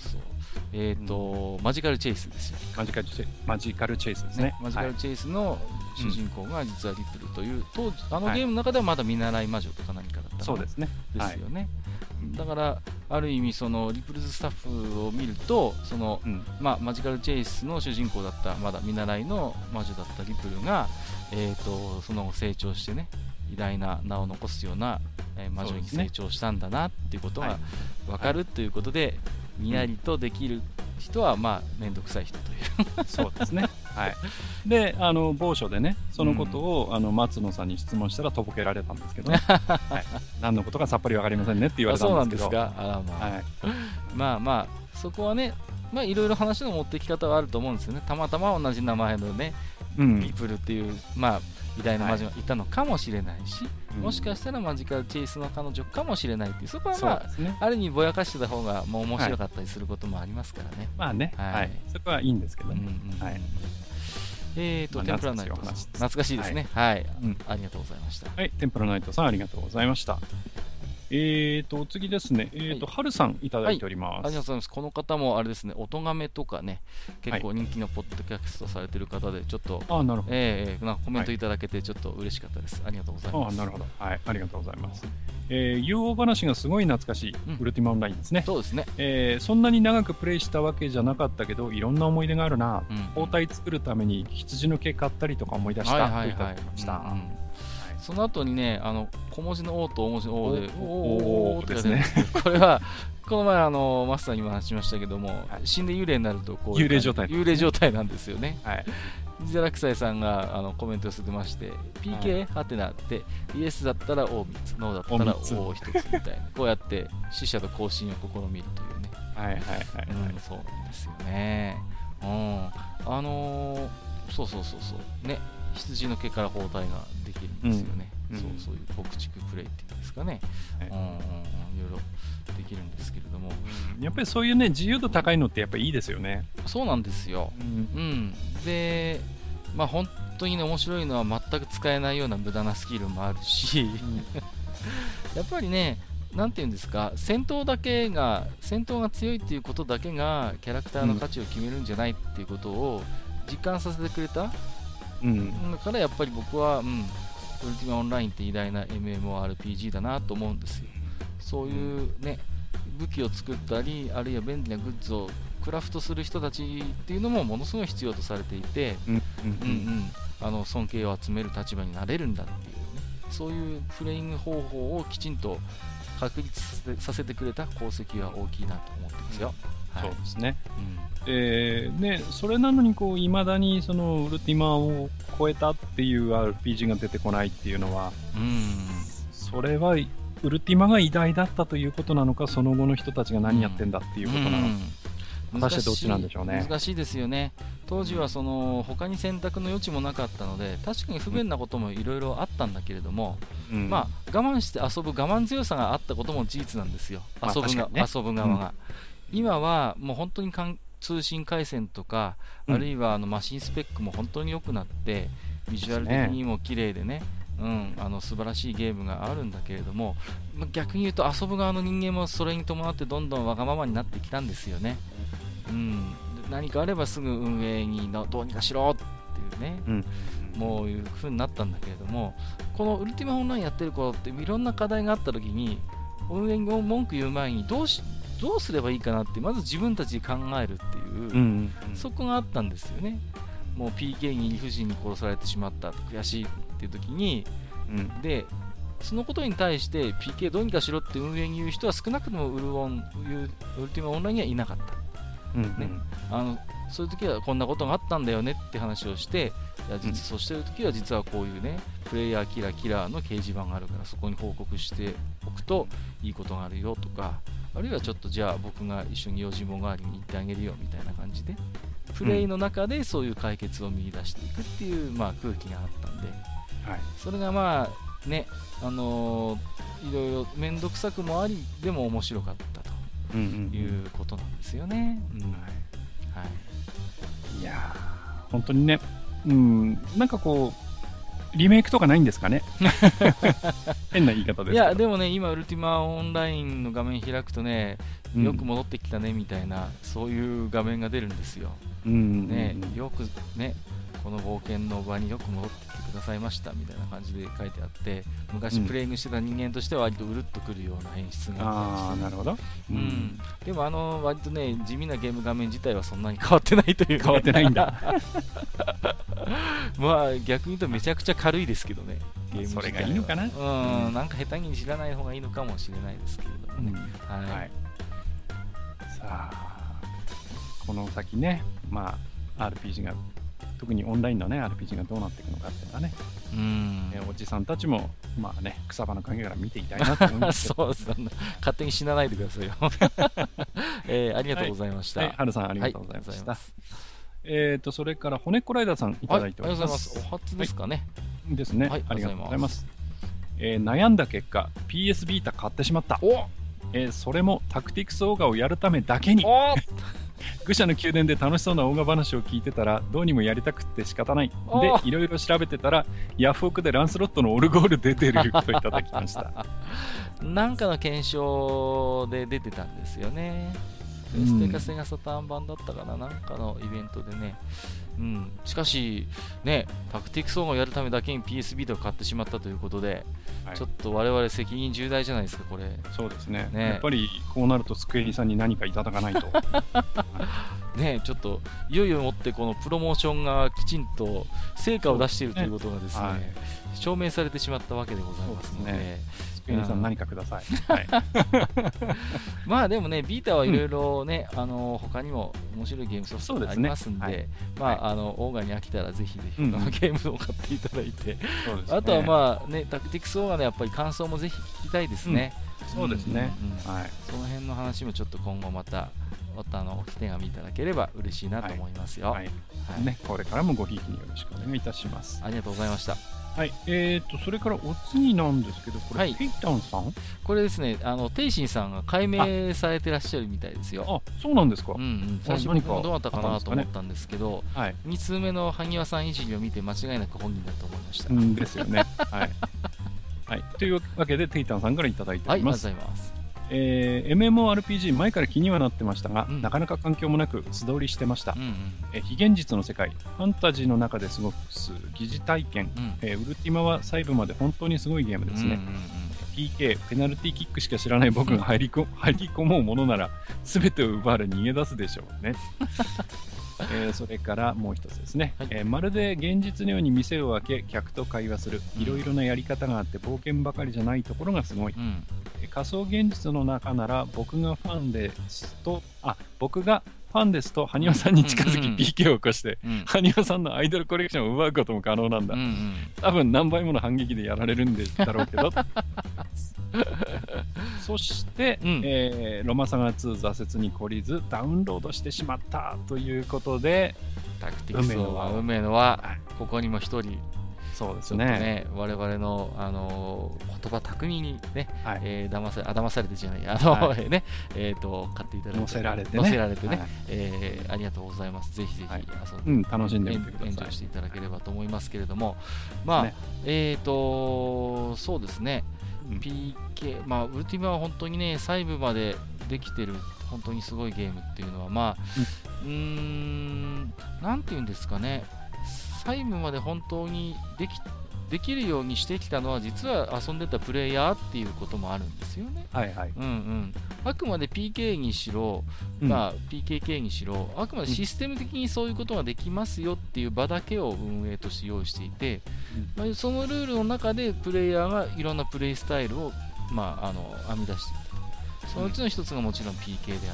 えっ、と、マジカルチェイスですよ。マジカルチェマジカルチェイスですね。マジカルチェイスの主人公が実はリプルという、当時あのはいゲームの中ではまだ見習い魔女とか何かだったそうですね。ですよね。だから、ある意味、そのリプルズスタッフを見ると、そのうん。まあ、マジカルチェイスの主人公だった、まだ見習いの魔女だったリプルが、えー、とその後成長してね、偉大な名を残すような、えー魔女に成長したんだなっていうことはいが分かるということで、にやりとできる人は、まあ、面倒くさい人という。そうですね。はい。で、あの、某所でね、そのことを、あの、松野さんに質問したらとぼけられたんですけどね。はい。何のことかさっぱりわかりませんねって言われたあそうなんんですけど。あらまあ、はい。まあまあ、そこはね、まあ、いろいろ話の持ってき方はあると思うんですよね。たまたま同じ名前のね、うん。リプルっていう、まあ、偉大な魔女がいたのかもしれないし、うんもしかしたらマジカルチェイスの彼女かもしれないっていう、そこはまあね。ある意味ぼやかしてた方がもう面白かったりすることもありますからね。まあね、はいはい。そこはいいんですけどうんね。うんはいえーと、まあテンプラナイトさん懐かしいです懐かしいですね。はい、うんありがとうございました。はい。テンプラナイトさん、ありがとうございました。えーと、次ですね。えーと、ははるさんいただいております。ありがとうございます。この方もあれですね、音がめとかね、結構人気のポッドキャストされてる方で、ちょっと、あなるほど。えー、なんかコメントいただけて、ちょっと嬉しかったです。ありがとうございます。あなるほど。はい。ありがとうございます。えー、UO 話がすごい懐かしい、うんウルティマオンラインですね。そうですね。えーそんなに長くプレイしたわけじゃなかったけど、いろんな思い出があるな。うん包帯作るために羊の毛買ったりとか思い出した。はいはいといたはいだきました。うんうんその後にね、あの小文字の O と大文字の O で、おおーってですけどこれは、この前、あのマスターにも話しましたけども、はい死んで幽霊になるとこう幽霊状態幽霊状態なんですよね。はい。ジザラクサイさんがあのコメントをしてまして、PK? はてなって、イエスだったら O3 つ、ノーだったら O3 つ O1 つみたいな、こうやって死者と交信を試みるというね。はいはいはい。うん、そうなんですよね。うん、あのーそうそうそうそう、ね、羊の毛から包帯ができるんですよね。うん。そうそういう牧畜プレイっていうんですかね。はい。うんうんうん、いろいろできるんですけれども、うん。やっぱりそういうね、自由度高いのってやっぱりいいですよね。そうなんですよ。うん。うん、で、まあ本当にね面白いのは全く使えないような無駄なスキルもあるし、やっぱりね、なんていうんですか、戦闘だけが、戦闘が強いっていうことだけが、キャラクターの価値を決めるんじゃないっていうことを実感させてくれた、うん。だからやっぱり僕は、うん、ウルティマオンラインって偉大な MMORPG だなと思うんですよ。そういうね、武器を作ったり、あるいは便利なグッズをクラフトする人たちっていうのもものすごい必要とされていて、うん。うんうん、あの尊敬を集める立場になれるんだっていうね、そういうプレイング方法をきちんと確立させてくれた功績は大きいなと思ってますよ。はい。そうですね。うん。えーね、それなのにこう、いまだにそのウルティマを超えたっていう RPG が出てこないっていうのは、うん。それはウルティマが偉大だったということなのか、その後の人たちが何やってんだっていうことなのか。うん。果たしてどっちなんでしょうね。難しいですよね。当時はその他に選択の余地もなかったので確かに不便なこともいろいろあったんだけれども、うん。まあ我慢して遊ぶ我慢強さがあったことも事実なんですよ。まあ遊ぶね。遊ぶ側が、今はもう本当にかん通信回線とか、うん。あるいはあのマシンスペックも本当に良くなってビジュアル的にも綺麗でね。うん、あの素晴らしいゲームがあるんだけれども、まあ逆に言うと遊ぶ側の人間もそれに伴ってどんどんわがままになってきたんですよね。うん、で何かあればすぐ運営にのどうにかしろっていうね、うん。もういう風になったんだけれども、このウルティマオンラインやってる頃っていろんな課題があった時に、運営に文句言う前にどうしどうすればいいかなって、まず自分たちで考えるっていう、うんそこがあったんですよね。もう PK に理不尽に殺されてしまった、悔しいっていう時に、うん。で、そのことに対して PK どうにかしろって運営に言う人は少なくともウルオンウルティマオンラインにはいなかった。うんね。あのそういう時はこんなことがあったんだよねって話をして、いや実うん。そうしてる時は実はこういうね、プレイヤーキラーキラーの掲示板があるから、そこに報告しておくといいことがあるよとか、あるいはちょっとじゃあ僕が一緒に用心棒代わりに行ってあげるよみたいな感じで、プレイの中でそういう解決を見出していくっていう、まあ、空気があったんで、はい。それがまあね、あのーいろいろ面倒くさくもあり、でも面白かったということなんですよね。うん。はい。いやー本当にね、うん、なんかこう、リメイクとかないんですかね？変な言い方ですいや、でもね、今、ウルティマオンラインの画面開くとね、うん。よく戻ってきたねみたいな、そういう画面が出るんですよ。うん。ね、よくね、この冒険の場によく戻ってきてくださいましたみたいな感じで書いてあって、昔うん。プレイングしてた人間としては割とうるっとくるような演出がああ、なるほど。う。ん、でもあの割とね地味なゲーム画面自体はそんなに変わってないという、ね、変わってないんだ。まあ逆に言うとめちゃくちゃ軽いですけどねゲームそれがいいのかな？うん、うん。なんか下手に知らない方がいいのかもしれないですけれどもね、はい、はい。さあ、この先ね、まあ、RPG が、特にオンラインのね、RPG がどうなっていくのかっていうのはね、うんえおじさんたちも、まあね、草場の陰から見ていたいなと思います。そうそんな勝手に死なないでくださいよ、えーありがとうございました、はい、はるさんありはいがとうございました。ありがとうございえっ、と、それから、骨っこライダーさんいただいておりま。はい。お初ですかね。ですね、はいありがとうございます。えー悩んだ結果、PS ビータ買ってしまった。おえーそれもタクティクスオーガをやるためだけに。お愚者の宮殿で楽しそうなオーガ話を聞いてたら、どうにもやりたくって仕方ない。おで、いろいろ調べてたら、ヤフオクでランスロットのオルゴール出てるといただきました。なんかの検証で出てたんですよね。プレステかセガサターン版だったかな、なんかのイベントでね。うん、しかし、ね、タクティックスオーガをやるためだけに PS ビートを買ってしまったということで、はいちょっと我々責任重大じゃないですか、これ。そうですねねやっぱりこうなると、机にさんに何かいただかないと。ね、ちょっといよいよもってこのプロモーションがきちんと成果を出しているということがですねはい証明されてしまったわけでございますのでそうです机にさん何かください。はい、まあでもねビータはいろいろね、あの他にも面白いゲームソフトがあそうですね。りますんではい。まあ、あのオーガに飽きたらぜひぜひうゲームを買っていただいて、そうですね。あとはまあねタクティクスオーガのやっぱり感想もぜひ聞きたいですね、そうですね。うん。うん。うんはい。その辺の話もちょっと今後またまたあのお手紙いただければ嬉しいなと思いますよ、はい。はい。ね、これからもごひいきによろしくお願いいたします。ありがとうございましたはい、えーと、それからお次なんですけど、これ、はいペイタンさん？これですね、あの、テイシンさんが解明されてらっしゃるみたいですよ。あ、そうなんですか？うんうん、最初何か僕もどうだったかなと思ったんですけど、はい。2通目の萩和さんいじりを見て間違いなく本人だと思いました。うんですよね。はい。はい。というわけで、テイタンさんからいただいておはい、ありがとうご。ざいます。えー MMORPG 前から気にはなってましたが、うん。なかなか環境もなく素通りしてました。うん、うん。えー非現実の世界ファンタジーの中で過ごす疑似体験、うん。えーウルティマは細部まで本当にすごいゲームですね、うんうんうん。PK ペナルティーキックしか知らない僕が入りこ入り込もうものなら全てを奪われ逃げ出すでしょうね。えーそれからもう一つですね、はい。えーまるで現実のように店を開け客と会話する。うん。いろいろなやり方があって冒険ばかりじゃないところがすごい、うん。えー仮想現実の中なら僕がファンですとあ僕がファンですと羽生さんに近づうんうんうんき PK を起こしてうん。羽生さんのアイドルコレクションを奪うことも可能なんだ、うんうん。多分何倍もの反撃でやられるんでだろうけど。そして、うん。えーロマサガ2挫折に懲りずダウンロードしてしまったということでタクティクスは梅野は梅野ははい、ここにも一人、そうですね。ね、我々の、あのー言葉巧みにね、はい。えー騙さあ騙されてじゃない、あの、は ね、えっ、と、買っていただいて、乗せられてね。乗せられてね、はい。えーありがとうございます。ぜひぜひはい。遊うんん楽しんでで、みてください。していただければと思いますけれども、まあ、ね。えっ、と、そうですね、うん。PK、まあ、ウルティマは本当にね、細部までできてる、本当にすごいゲームっていうのは、まあ、うーん、なんていうんですかね、細部まで本当にできできるようにしてきたのは、実は遊んでたプレイヤーっていうこともあるんですよね。はいはい、うんうん、あくまで PK にしろ、うん。まあ、PKK にしろ、あくまでシステム的にそういうことができますよっていう場だけを運営として用意していて、まあ、そのルールの中でプレイヤーがいろんなプレイスタイルを、まあ、あの編み出していったそのうちの一つがもちろん PK でありね、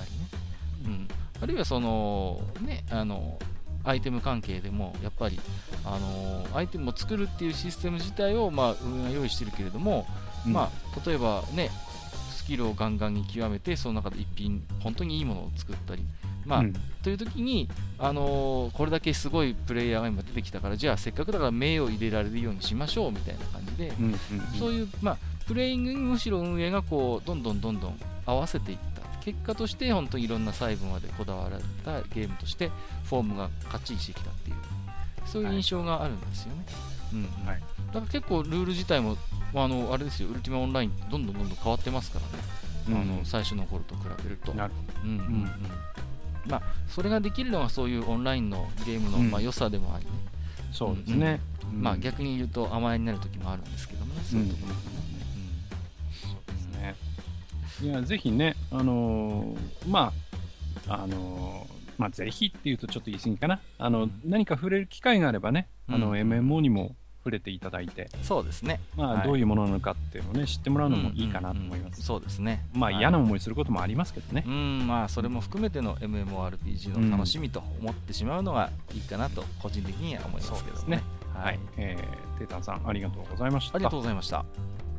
うん、あるいはその、ね、あのアイテム関係でもやっぱりあのアイテムを作るっていうシステム自体を、まあ、運営は用意してるけれども、うん。まあ、例えばねスキルをガンガンに極めてその中で一品本当にいいものを作ったり、まあうん。という時に、あのーこれだけすごいプレイヤーが今出てきたからじゃあせっかくだから名を入れられるようにしましょうみたいな感じで、うんうんそういう、まあ、プレイングにむしろ運営がこうどんどんどんどん合わせていった結果として本当にいろんな細部までこだわられたゲームとしてフォームがかっちりしてきたっていうそういう印象があるんですよね。うんうん。はい。だから結構ルール自体も、まあ、あのあれですよ、ウルティマオンラインどんどんどんどん変わってますからね、あの最初の頃と比べると。なるうんうんうん。うんまあ、それができるのはそういうオンラインのゲームの、うん。まあ、良さでもありね、そうですね。うんまあ、逆に言うと甘えになる時もあるんですけどもね、そういうところ。もね。いや、ぜひね、あのーまあ、あのーまあ、ぜひっていうとちょっと言い過ぎかな。あの、うん何か触れる機会があればね、あの、うん MMO にも触れていただいて、うんそうですね。まあ、はいどういうものなのかっていうのをね、知ってもらうのもいいかなと思います。そうですね。まあ、はい嫌な思いすることもありますけどねう。ん、まあ、それも含めての MMORPG の楽しみと思ってしまうのがいいかなと、個人的には思いますけどね。ははいい。。えー、テータンさん、ありがとうございました。ありがとうございました。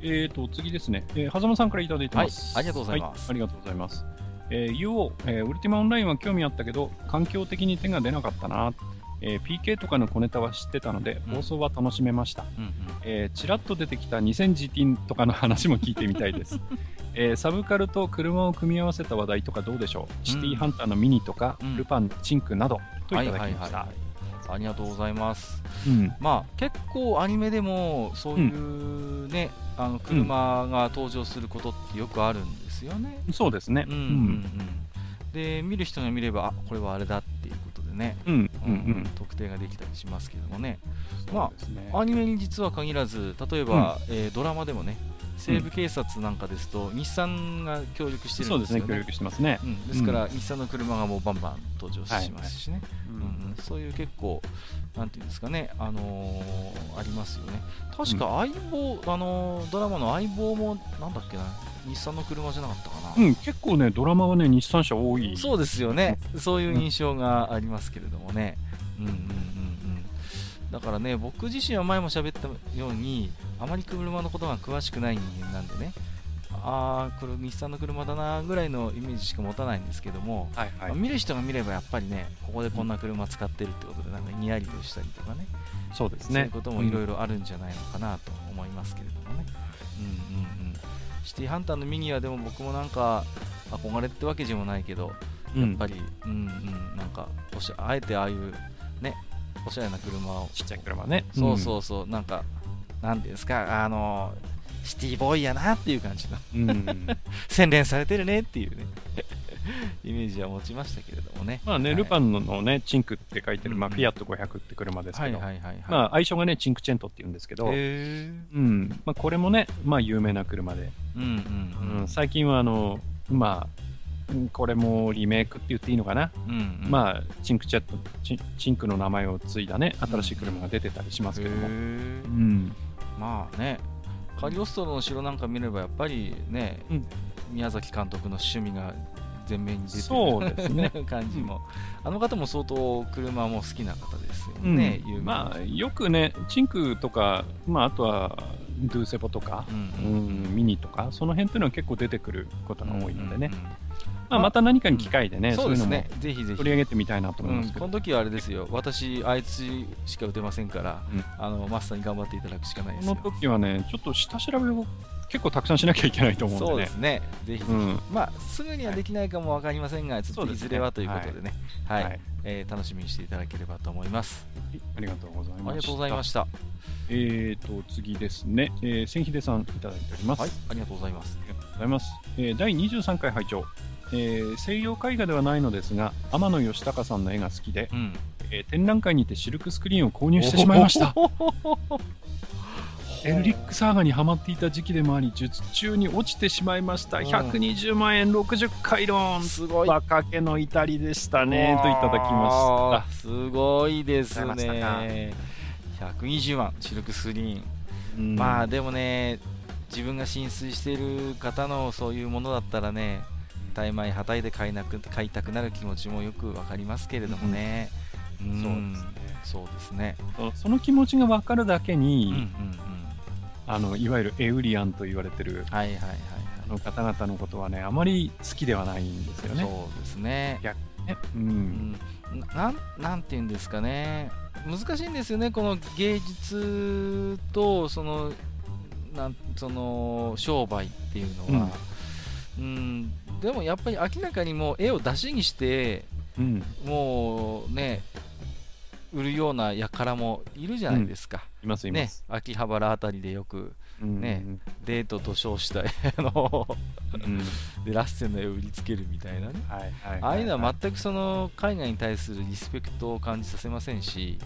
えーと、次ですね。えー、狭間さんからいただいてます。はいありがとうございますはありがとうございます。えー、UO、えーウルティマオンラインは興味あったけど、環境的に手が出なかったな。えー PK とかの小ネタは知ってたので、うん放送は楽しめました。うんうん。えー、ちらっと出てきた 2000GT とかの話も聞いてみたいです。えーサブカルと車を組み合わせた話題とかどうでしょう、シティーハンターのミニとか、うんルパン、チンクなどといただはいきました。はいはいありがとうございます。うんまあ、結構アニメでもそういうね、あの車が登場することってよくあるんですよね。そうですね。うんうんうんで見る人が見ればあこれはあれだっていうことでね、うん。うん。ううんん。特定ができたりしますけどもねうん。まあアニメに実は限らず例えば、えードラマでもね西部警察なんかですと、日産が協力してそうですすね。ね協力してますね。うん、ですから、日産の車がもうバンバン登場しますしね、そういう結構、なんていうんですかね、あのーありますよね。確か相棒、あのードラマの相棒も、なんだっけな、日産の車じゃなかったかな。うん、結構ね、ドラマはね、日産車多い。そうですよね、そういう印象がありますけれどもね。うんうんだからね、僕自身は前も喋ったように、あまり車のことが詳しくない人間なんでね、ああ、これ日産の車だなぐらいのイメージしか持たないんですけども、はいはい。見る人が見ればやっぱりね、ここでこんな車使ってるってことで、なんかニヤリとしたりとかね、そうですねそういう。こともいろいろあるんじゃないのかなと思いますけれどもね。うんうんうん。シティハンターのミニはでも僕もなんか憧れってわけでもないけど、うん、やっぱり、うんうん、なんかおしゃ、あえてああいうね、おしゃれな車を、ちっちゃい車ね。そうそうそう、なんか、なんていうんですか、あの、シティボーイやなっていう感じの、うん。うん。洗練されてるねっていうね、イメージは持ちましたけれどもね。まあね、はいルパンのね、チンクって書いてる、まあ、うんフィアット500って車ですはいけど、はいはいはい。まあ、愛称がね、チンクチェントって言うんですけど、へうん。まあ、これもね、まあ、有名な車で、ーうんうんうん、最近は、あの、まあ、うんこれもリメイクって言っていいのかな？うん。うん。うん、まあ、チンクチェット、チンクの名前を継いだね、新しい車が出てたりしますけども。うん。まあね、カリオストロの城なんか見れば、やっぱりね、うん。宮崎監督の趣味が前面に出てるね。感じも、あの方も相当車も好きな方ですようん。ね、有名なまあ、よくね、チンクとか、まあ、あとは、ドゥーセボとか、うんうん、ミニとか、その辺っていうのは結構出てくることが多いのでね、うんうんうんまあ、また何かに機会でね、そそうですね、ぜひぜひ。取り上げてみたいなと思いうん、ますけど、この時はあれですよ、私、あいつしか打てませんから、うん。あのマスターに頑張っていただくしかないですこのよ。時はね、ちょっと下調べを結構たくさんしなきゃいけないと思うんでね。そうですね、ぜひぜひ、うん。まあ、すぐにはできないかも分かりませんが、ちょっといずれはということでね、はい。はい。えー楽しみにしていただければと思います。ありがとうございました。ありがとうございました。えーと、次ですね、えー、千秀さんいただいております。はい、ありがとうございます。ありがとうございます。えー第23回拝聴、えー西洋絵画ではないのですが、天野義高さんの絵が好きで、うん、えー展覧会にてシルクスクリーンを購入してしまいました。エルリックサーガにハマっていた時期でもあり、術中に落ちてしまいました。うん120万円60回ロン。すごい。若気の至りでしたね。といただきましすごいですね。120万、シルクスクリーン。た。うんまあでもね、自分が浸水している方のそういうものだったらね、大枚はたいて買いなく買いたくなる気持ちもよくわかりますけれどもね。うんそうですねそうですね。その気持ちが分かるだけに、うんうんうん。あのいわゆるエウリアンと言われてるはいはいはいあの方々のことはね、あまり好きではないんですよはい。ね。そうですね。ねう、うんん、なんなんていうんですかね、難しいんですよね、この芸術とそのなんその商売っていうのは、うんでもやっぱり明らかにもう絵を出しにして、うん、もうね、売るような輩もいるじゃないですか、いますいまねす。、秋葉原あたりでよくうんねデートと称したあのうん。でラッセンの絵を売りつけるみたいなね、はいはいああいうのは全くその海外に対するリスペクトを感じさせませんし、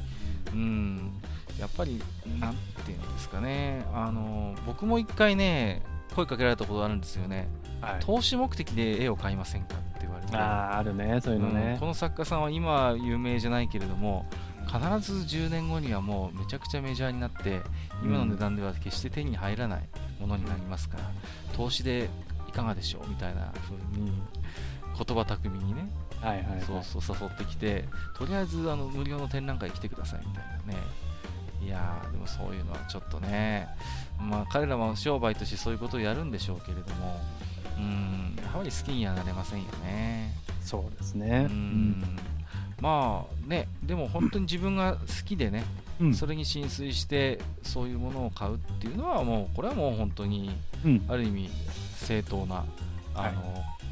うん、やっぱり、なんていうんですかね、あの僕も一回ね、声かけられたことあるんですよね、はい投資目的で絵を買いませんかって言われて、ああ、あるね、そういうのうんねこ。の作家さんは今有名じゃないけれども、必ず10年後にはもうめちゃくちゃメジャーになって、今の値段では決して手に入らないものになりますから、投資でいかがでしょうみたいな風に、言葉巧みにね、はいはいはい。そうそう誘ってきて、とりあえずあの無料の展覧会来てくださいみたいなね。いやー、でもそういうのはちょっとね、まあ彼らも商売としてそういうことをやるんでしょうけれども、うん、やはり好きにはなれませんよね。そうですうね。ん、まあね、でも本当に自分が好きでね、うんそれに浸水してそういうものを買うっていうのはもうこれはもう本当にうんある意味正当なあはいの、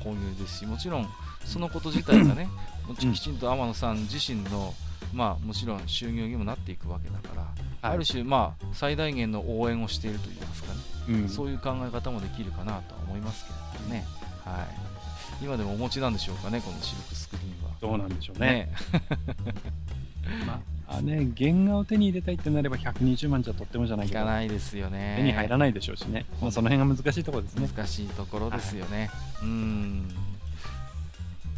購入ですしもちろんそのこと自体がね、きちんと天野さん自身の、まあ、もちろん収入にもなっていくわけだから、はいある種、まあ、最大限の応援をしているといいますかね、うんそういう考え方もできるかなとは思いますけれどもね、はい、今でもお持ちなんでしょうかね、このシルクスクリーンは。どうなんでしょうね。まあね、原画を手に入れたいってなれば120万じゃとってもじゃないいけど、かないですよね。手に入らないでしょうしね。まあ、その辺が難しいところですね。難しいところですよね。うん。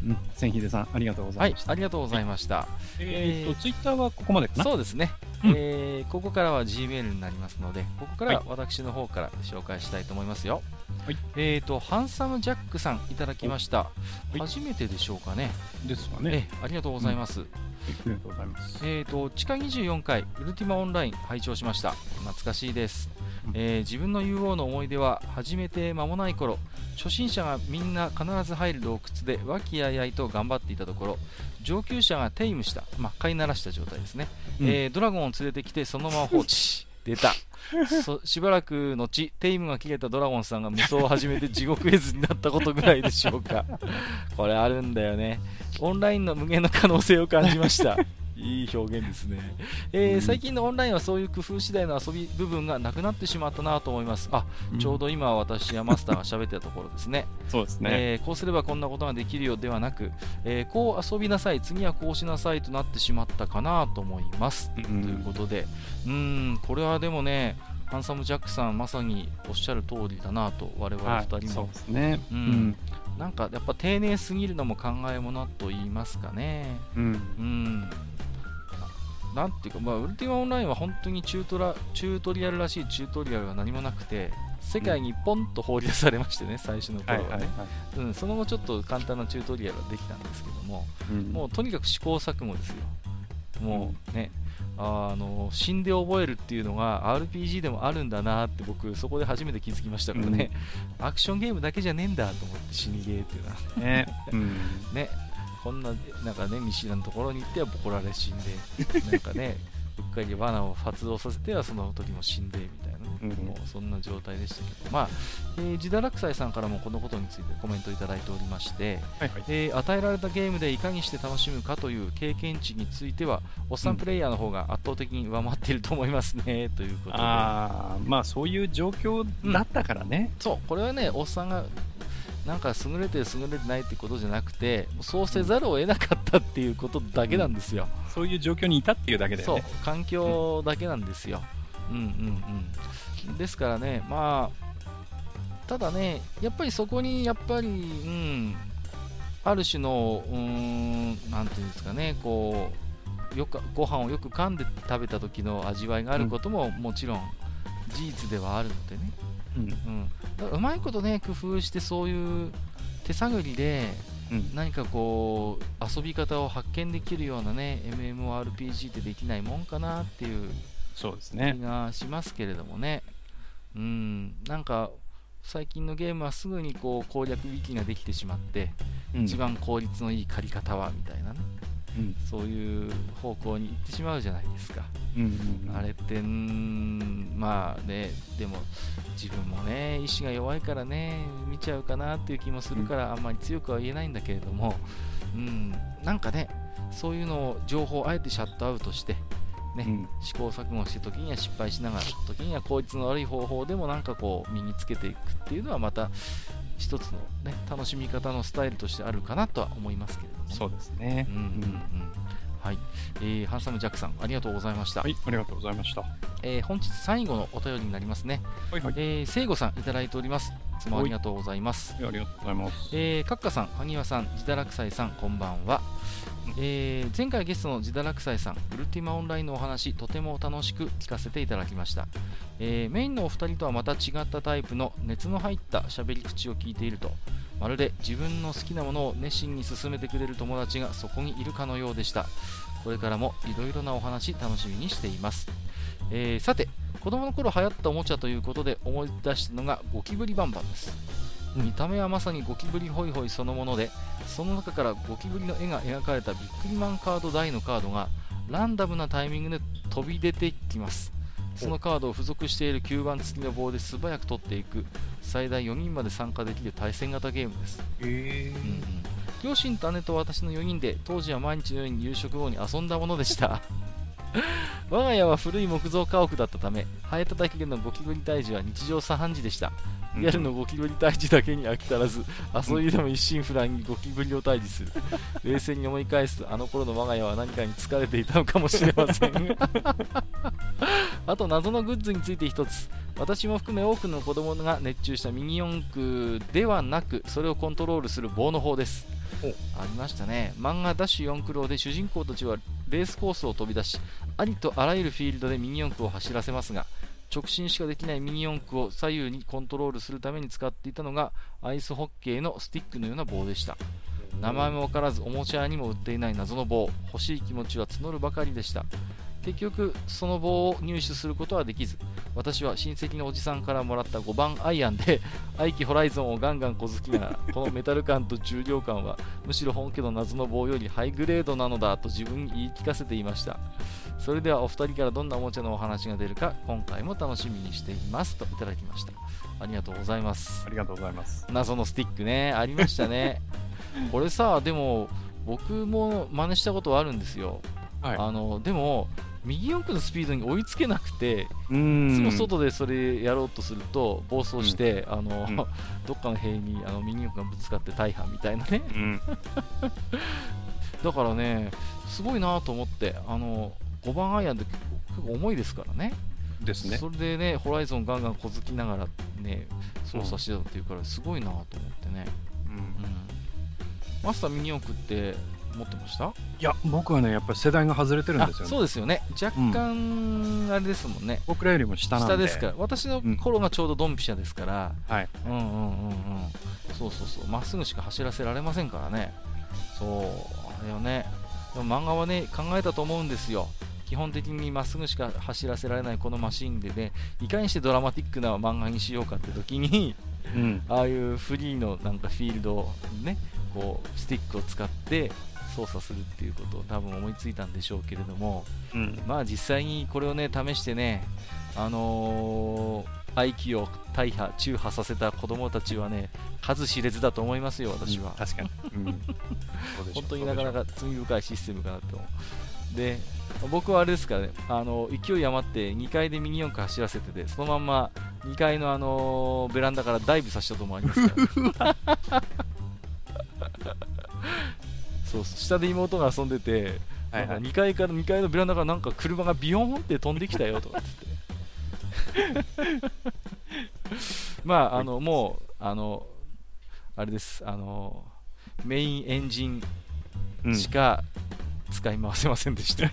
うん。千秀さん、ありがとうござはいいまし、た。ありがとうございました。えーっと、ツイッターはここまでかな？そうですね、うんえーここからは Gmail になりますので、ここからは私の方から紹介したいと思いますよ。はいえーと、ハンサムジャックさんいただきました。い初めてでしょうかね。ですかね。えありがとうございます。ありがとうございます。えーと、地下24回、ウルティマオンライン拝聴しました。懐かしいです。うんえー自分の UO の思い出は始めて間もない頃初心者がみんな必ず入る洞窟で和気あいあいと頑張っていたところ上級者がテイムした、まあ、飼いならした状態ですね、うんえードラゴンを連れてきてそのまま放置 出たそ しばらく後テイムが切れたドラゴンさんが無双を始めて地獄絵図になったことぐらいでしょうか。これあるんだよね。オンラインの無限の可能性を感じました。いい表現ですね、えーうん最近のオンラインはそういう工夫次第の遊び部分がなくなってしまったなと思います。あちょうど今私やマスターが喋ってたところですね。そうですね。えーこうすればこんなことができるよではなく、えーこう遊びなさい次はこうしなさいとなってしまったかなと思います、うん。ということで。うーんこれはでもねハンサムジャックさんまさにおっしゃる通りだなと我々はい2人も、そうですね。ううんん。なんかやっぱ丁寧すぎるのも考えものと言いますかね。うん。うんななんていうか、まあ、ウルティマオンラインは本当にチュートラチュートリアルらしいチュートリアルが何もなくて世界にポンと放り出されましてね、最初の頃はね、うん、その後ちょっと簡単なチュートリアルができたんですけども、うん。もうとにかく試行錯誤ですよ。もうね、あの死んで覚えるっていうのが RPG でもあるんだなって僕そこで初めて気づきましたからね、アクションゲームだけじゃねえんだと思って死にゲーっていうのは。ね。うん。ねこんななんかね見知らぬところに行ってはボコられ死んでなんかね うっかり罠を発動させてはその時も死んでみたいな、うんもうそんな状態でしたけどまあ、えー、ジダラクサイさんからもこのことについてコメントいただいておりまして、はいはい。えー与えられたゲームでいかにして楽しむかという経験値についてはおっさんプレイヤーの方が圧倒的に上回っていると思いますね ということでああ、まあそういう状況だったからね。そうこれはねおっさんがなんか優れてる優れてないってことじゃなくてそうせざるを得なかったっていうことだけなんですよ、そういう状況にいたっていうだけだよそうね。環境だけなんですよ、うんうんうん。ですからねまあただねやっぱりそこにやっぱりうんある種のうーんなんていうんですかねこうよくご飯をよく噛んで食べた時の味わいがあることももちろん事実ではあるのでね、うん。うん、うまいことね工夫してそういう手探りでうん。何かこう遊び方を発見できるようなね MMORPG ってできないもんかなっていうそうです気ね。がしますけれどもねうんなんか最近のゲームはすぐにこう攻略ウィキができてしまって、うん一番効率のいい借り方はみたいなねうん。そういう方向に行ってしまうじゃないですか。うんうん。あれって、まあね、でも自分もね、意志が弱いからね、見ちゃうかなっていう気もするから、あんまり強くは言えないんだけれども、うん、なんかね、そういうのを情報をあえてシャットアウトしてね、うん。試行錯誤して時には失敗しながら時には効率の悪い方法でもなんかこう身につけていくっていうのはまた一つの、ね、楽しみ方のスタイルとしてあるかなとは思いますけれどそうですね。うんうんうん。はい、えーハンサムジャックさんありがとうございました、はいありがとうございました。えー本日最後のお便りになりますね、はいはい。えー、聖子さんいただいております。いつもありがとうございます。ありがとうございます。えー、カッカさん、萩和さん、ジダラクサイさん、こんばんは。えー前回ゲストのジダラクサイさん、ウルティマオンラインのお話、とても楽しく聞かせていただきました。えーメインのお二人とはまた違ったタイプの熱の入った喋り口を聞いていると、まるで自分の好きなものを熱心に進めてくれる友達がそこにいるかのようでした。これからもいろいろなお話楽しみにしています。えーさて、子供の頃流行ったおもちゃということで思い出したのがゴキブリバンバンです。見た目はまさにゴキブリホイホイそのものでその中からゴキブリの絵が描かれたビックリマンカード大のカードがランダムなタイミングで飛び出てきます。そのカードを付属している吸盤付きの棒で素早く取っていく最大4人まで参加できる対戦型ゲームです、えうんうん。両親と姉と私の4人で当時は毎日のように夕食後に遊んだものでした。我が家は古い木造家屋だったためハエたたきでのゴキブリ退治は日常茶飯事でしたリアルのゴキブリ退治だけに飽き足らず。遊びでも一心不乱にゴキブリを退治する。冷静に思い返すとあの頃の我が家は何かに疲れていたのかもしれません。あと謎のグッズについて一つ。私も含め多くの子供が熱中したミニ四駆ではなくそれをコントロールする棒の方です。ありましたね。漫画「ダッシュ四駆郎」で主人公たちはレースコースを飛び出しありとあらゆるフィールドでミニ四駆を走らせますが直進しかできないミニ四駆を左右にコントロールするために使っていたのがアイスホッケーのスティックのような棒でした。名前も分からずおもちゃにも売っていない謎の棒。欲しい気持ちは募るばかりでした。結局その棒を入手することはできず私は親戚のおじさんからもらった5番アイアンで 愛機ホライゾンをガンガン小突きながらこのメタル感と重量感はむしろ本家の謎の棒よりハイグレードなのだと自分に言い聞かせていました。それではお二人からどんなおもちゃのお話が出るか今回も楽しみにしていますといただきました。ありがとうございます。ありがとうございます。謎のスティックね。ありましたね。これさでも僕も真似したことはあるんですよ、はい。あのでも右四駆のスピードに追いつけなくてうーん。いつも外でそれやろうとすると暴走して、あのうん。どっかの塀にあの右四駆がぶつかって大破みたいなね。うん。だからねすごいなと思ってあの5番アイアンって結構重いですからね。ですね。それでねホライゾンガンガン小突きながらね操作してたっていうからすごいなと思ってね、うん。うん、マスターミニ四駆って持ってました？いや僕はねやっぱり世代が外れてるんあですよね。そうですよね。若干あれですもんね、僕らよりも下なんで。下ですか。ら私の頃がちょうどドンピシャですから、はい。うんうんうんうん。そうそうそう。まっすぐしか走らせられませんからね。そう。あれよね。でも漫画はね考えたと思うんですよ。基本的にまっすぐしか走らせられないこのマシンでね。いかにしてドラマティックな漫画にしようかって時にうん。ああいうフリーのなんかフィールドをねこうスティックを使って操作するっていうことを多分思いついたんでしょうけれどもうん。まあ実際にこれをね試してねあのー愛機を大破中破させた子供たちはね数知れずだと思いますよ私は、確かに、うん。本当になかなか罪深いシステムかなと思う。で僕はあれですからねあの勢い余って2階でミニ四駆走らせててそのまんま2階のあのベランダからダイブさせたこともありますから そう下で妹が遊んでて、はいはい。なんか2階から2階のベランダからなんか車がビヨーンって飛んできたよとかって言って。まああのもうあのあれです。あのメインエンジンうんしか使い回せませんでした、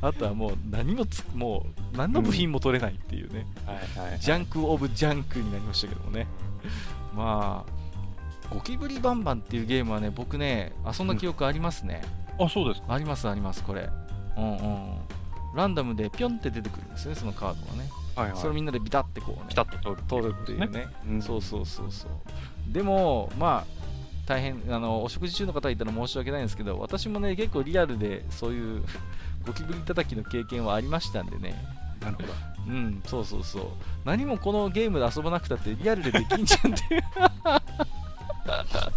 あとはもう何もつもう何の部品も取れないっていうね、はいはい。 junk of junk になりましたけどもね。まあゴキブリバンバンっていうゲームはね僕ね遊んだ記憶ありますね、あそうですか。ありますありますこれ。うんうん。ランダムでピョンって出てくるんですねそのカードがね、はいはい。それをみんなでビタってこうね。ピタッと通る。取るっていうね。うん。そうそうそうそう。でもまあ大変あのお食事中の方いたら申し訳ないんですけど私もね結構リアルでそういう ゴキブリ叩きの経験はありましたんでね。なるほど。うんそうそうそう。何もこのゲームで遊ばなくたってリアルでできんじゃんって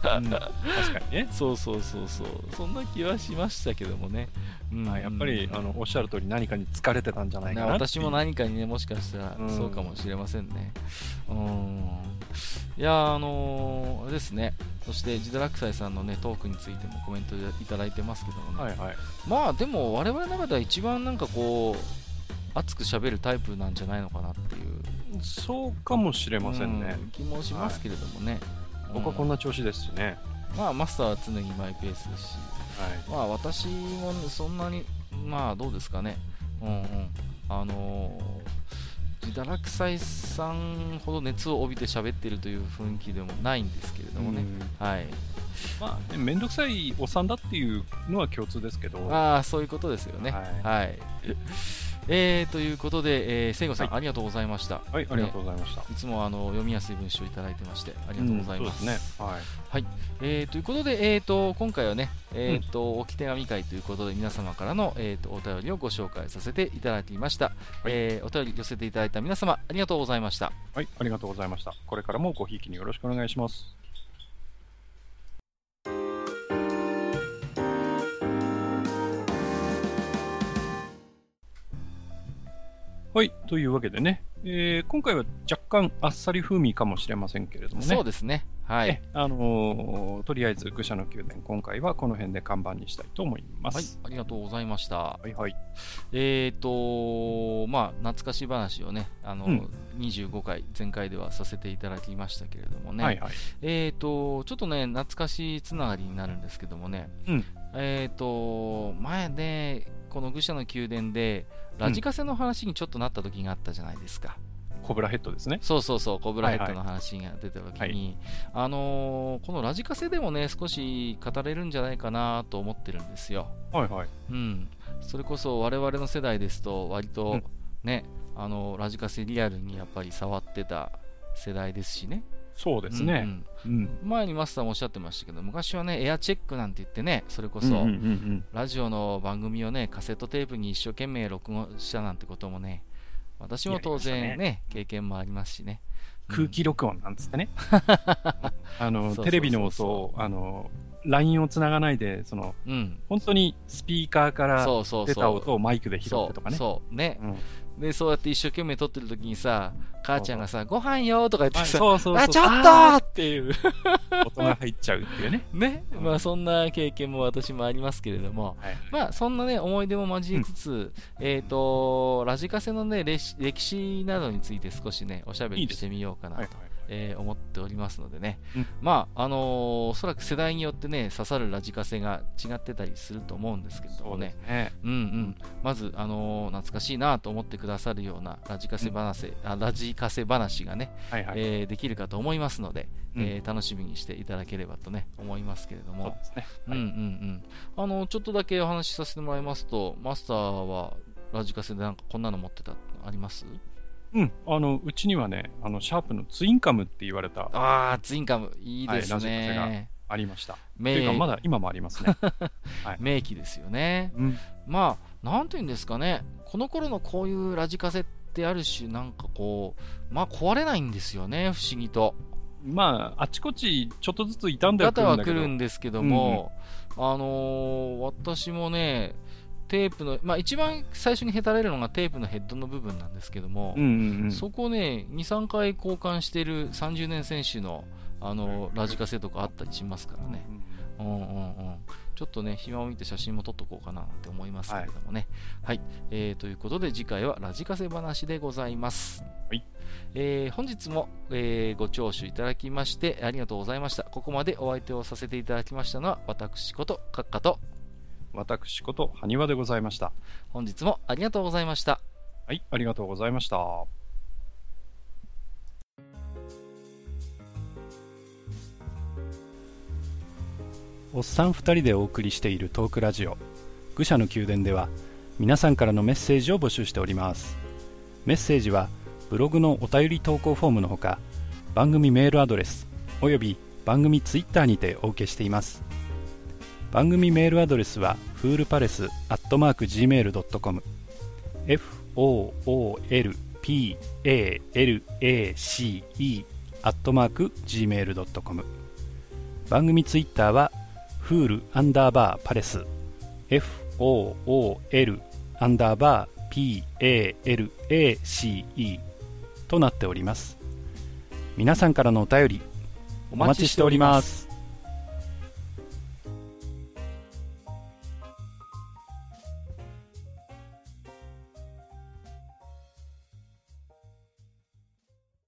確かにね。そうそうそうそう。そんな気はしましたけどもね、うん。まあ、やっぱり、あのおっしゃる通り何かに疲れてたんじゃないかな私も何かにねもしかしたらそうかもしれませんね。うん。いやあのー、ですね。そしてジダラクサイさんのねトークについてもコメントいただいてますけどもね、はいはい、まあでも我々の中では一番なんかこう熱く喋るタイプなんじゃないのかなっていう。そうかもしれませんね、うん、気もしますけれどもね、はい、僕はこんな調子ですしね、まあマスターは常にマイペースですし、はい、まあ私もそんなにまあどうですかね。うんうん。あのー、自堕落斎さんほど熱を帯びて喋ってるという雰囲気でもないんですけれどもね、はい。まあ、面倒くさいおっさんだっていうのは共通ですけど。ああそういうことですよね。はい、はいえー、ということで、えー、聖子さん、はい、ありがとうございました。はい、ありがとうございました。いつもあの読みやすい文章をいただいてまして、ありがとうございます。うん、ね。はい。はい、えー、ということで、えーと、今回はね、えーと、うん、置き手紙会ということで、皆様からの、えーと、お便りをご紹介させていただきました。はい、えー、お便り寄せていただいた皆様、ありがとうございました。はい、ありがとうございました。これからもごひいきによろしくお願いします。はい、というわけでね、えー、今回は若干あっさり風味かもしれませんけれどもね。そうですね。はい。あのー、とりあえず、愚者の宮殿、今回はこの辺で看板にしたいと思います。はい、ありがとうございました。はいはい。えっ、ー、とまあ、懐かし話をね、あの、うん、25回、前回ではさせていただきましたけれどもね、はいはい、えっ、ー、と、ちょっとね、懐かしつながりになるんですけどもね、うん、えっ、と、前ね、この愚者の宮殿で、ラジカセの話にちょっとなった時があったじゃないですか。コブラヘッドですね。そうそうそう、コブラヘッドの話が出た時に、はいはい、あのー、このラジカセでもね、少し語れるんじゃないかなと思ってるんですよ。はいはい。うん。それこそ我々の世代ですと、割とね、うん、あのラジカセリアルにやっぱり触ってた世代ですしね。そうですね、うん、うん、前にマスターもおっしゃってましたけど昔はねエアチェックなんて言ってねそれこそ、ラジオの番組をねカセットテープに一生懸命録音したなんてこともね私も当然ね、ね、経験もありますしね。空気録音なんつってね。あのテレビの音をあの LINE をつながないでその、うん、本当にスピーカーから出た音をマイクで拾ってとかね。そう。ね、うんで、そうやって一生懸命撮ってる時にさ、母ちゃんがさ、ご飯よとか言ってさ、そうそうあ、ちょっとっていう。音が入っちゃうっていう。ね。ね、まあそんな経験も私もありますけれども、はい、まあそんなね、思い出も交えつつ、うん、えっ、ー、と、ラジカセのね歴史などについて少しね、おしゃべりしてみようかなと。いいえー、思っておりますのでね、うん、まああのー、おそらく世代によってね刺さるラジカセが違ってたりすると思うんですけどもね、ね。うんうん、まず、あのー、懐かしいなと思ってくださるようなラジカセ話、うん、あラジカセ話がね、はいはい、えー、できるかと思いますので、うん、えー、楽しみにしていただければとね思いますけれども、うんうんうん、あのちょっとだけお話しさせてもらいますとマスターはラジカセでなんかこんなの持ってたあります？うん、あのうちにはね、あのシャープのツインカムって言われた、ああ、ツインカム、いいですね。はい、ありました。名というか、まだ今もありますね。はい、名機ですよね。うん、まあ、なんていうんですかね、この頃のこういうラジカセってある種、なんかこう、まあ壊れないんですよね、不思議と。まあ、あちこちちょっとずつ傷んではくるんだけど。は来るんですけども、うんうん、あのー、私もね、テープの、まあ、一番最初にへたれるのがテープのヘッドの部分なんですけども、うんうんうん、そこをね、2、3回交換している30年選手のあのラジカセとかあったりしますからね。うんうんうん、ちょっとね、暇を見て写真も撮っとこうかなって思いますけれどもね。はい、はい、えー、ということで次回はラジカセ話でございます。はいえー、本日も、えー、ご聴取いただきましてありがとうございました。ここまでお相手をさせていただきましたのは私こと閣下と私こと埴輪でございました。本日もありがとうございました。はい、ありがとうございました。おっさん2人でお送りしているトークラジオ愚者の宮殿では皆さんからのメッセージを募集しておりますメッセージはブログのお便り投稿フォームのほか番組メールアドレスおよび番組ツイッターにてお受けしています番組メールアドレスはフールパレスアットマーク Gmail.com foolpalace アットマーク Gmail.com 番組ツイッターはフールアンダーバーパレス。FOOL アンダーバー PALACE となっております。皆さんからのお便りお待ちしております。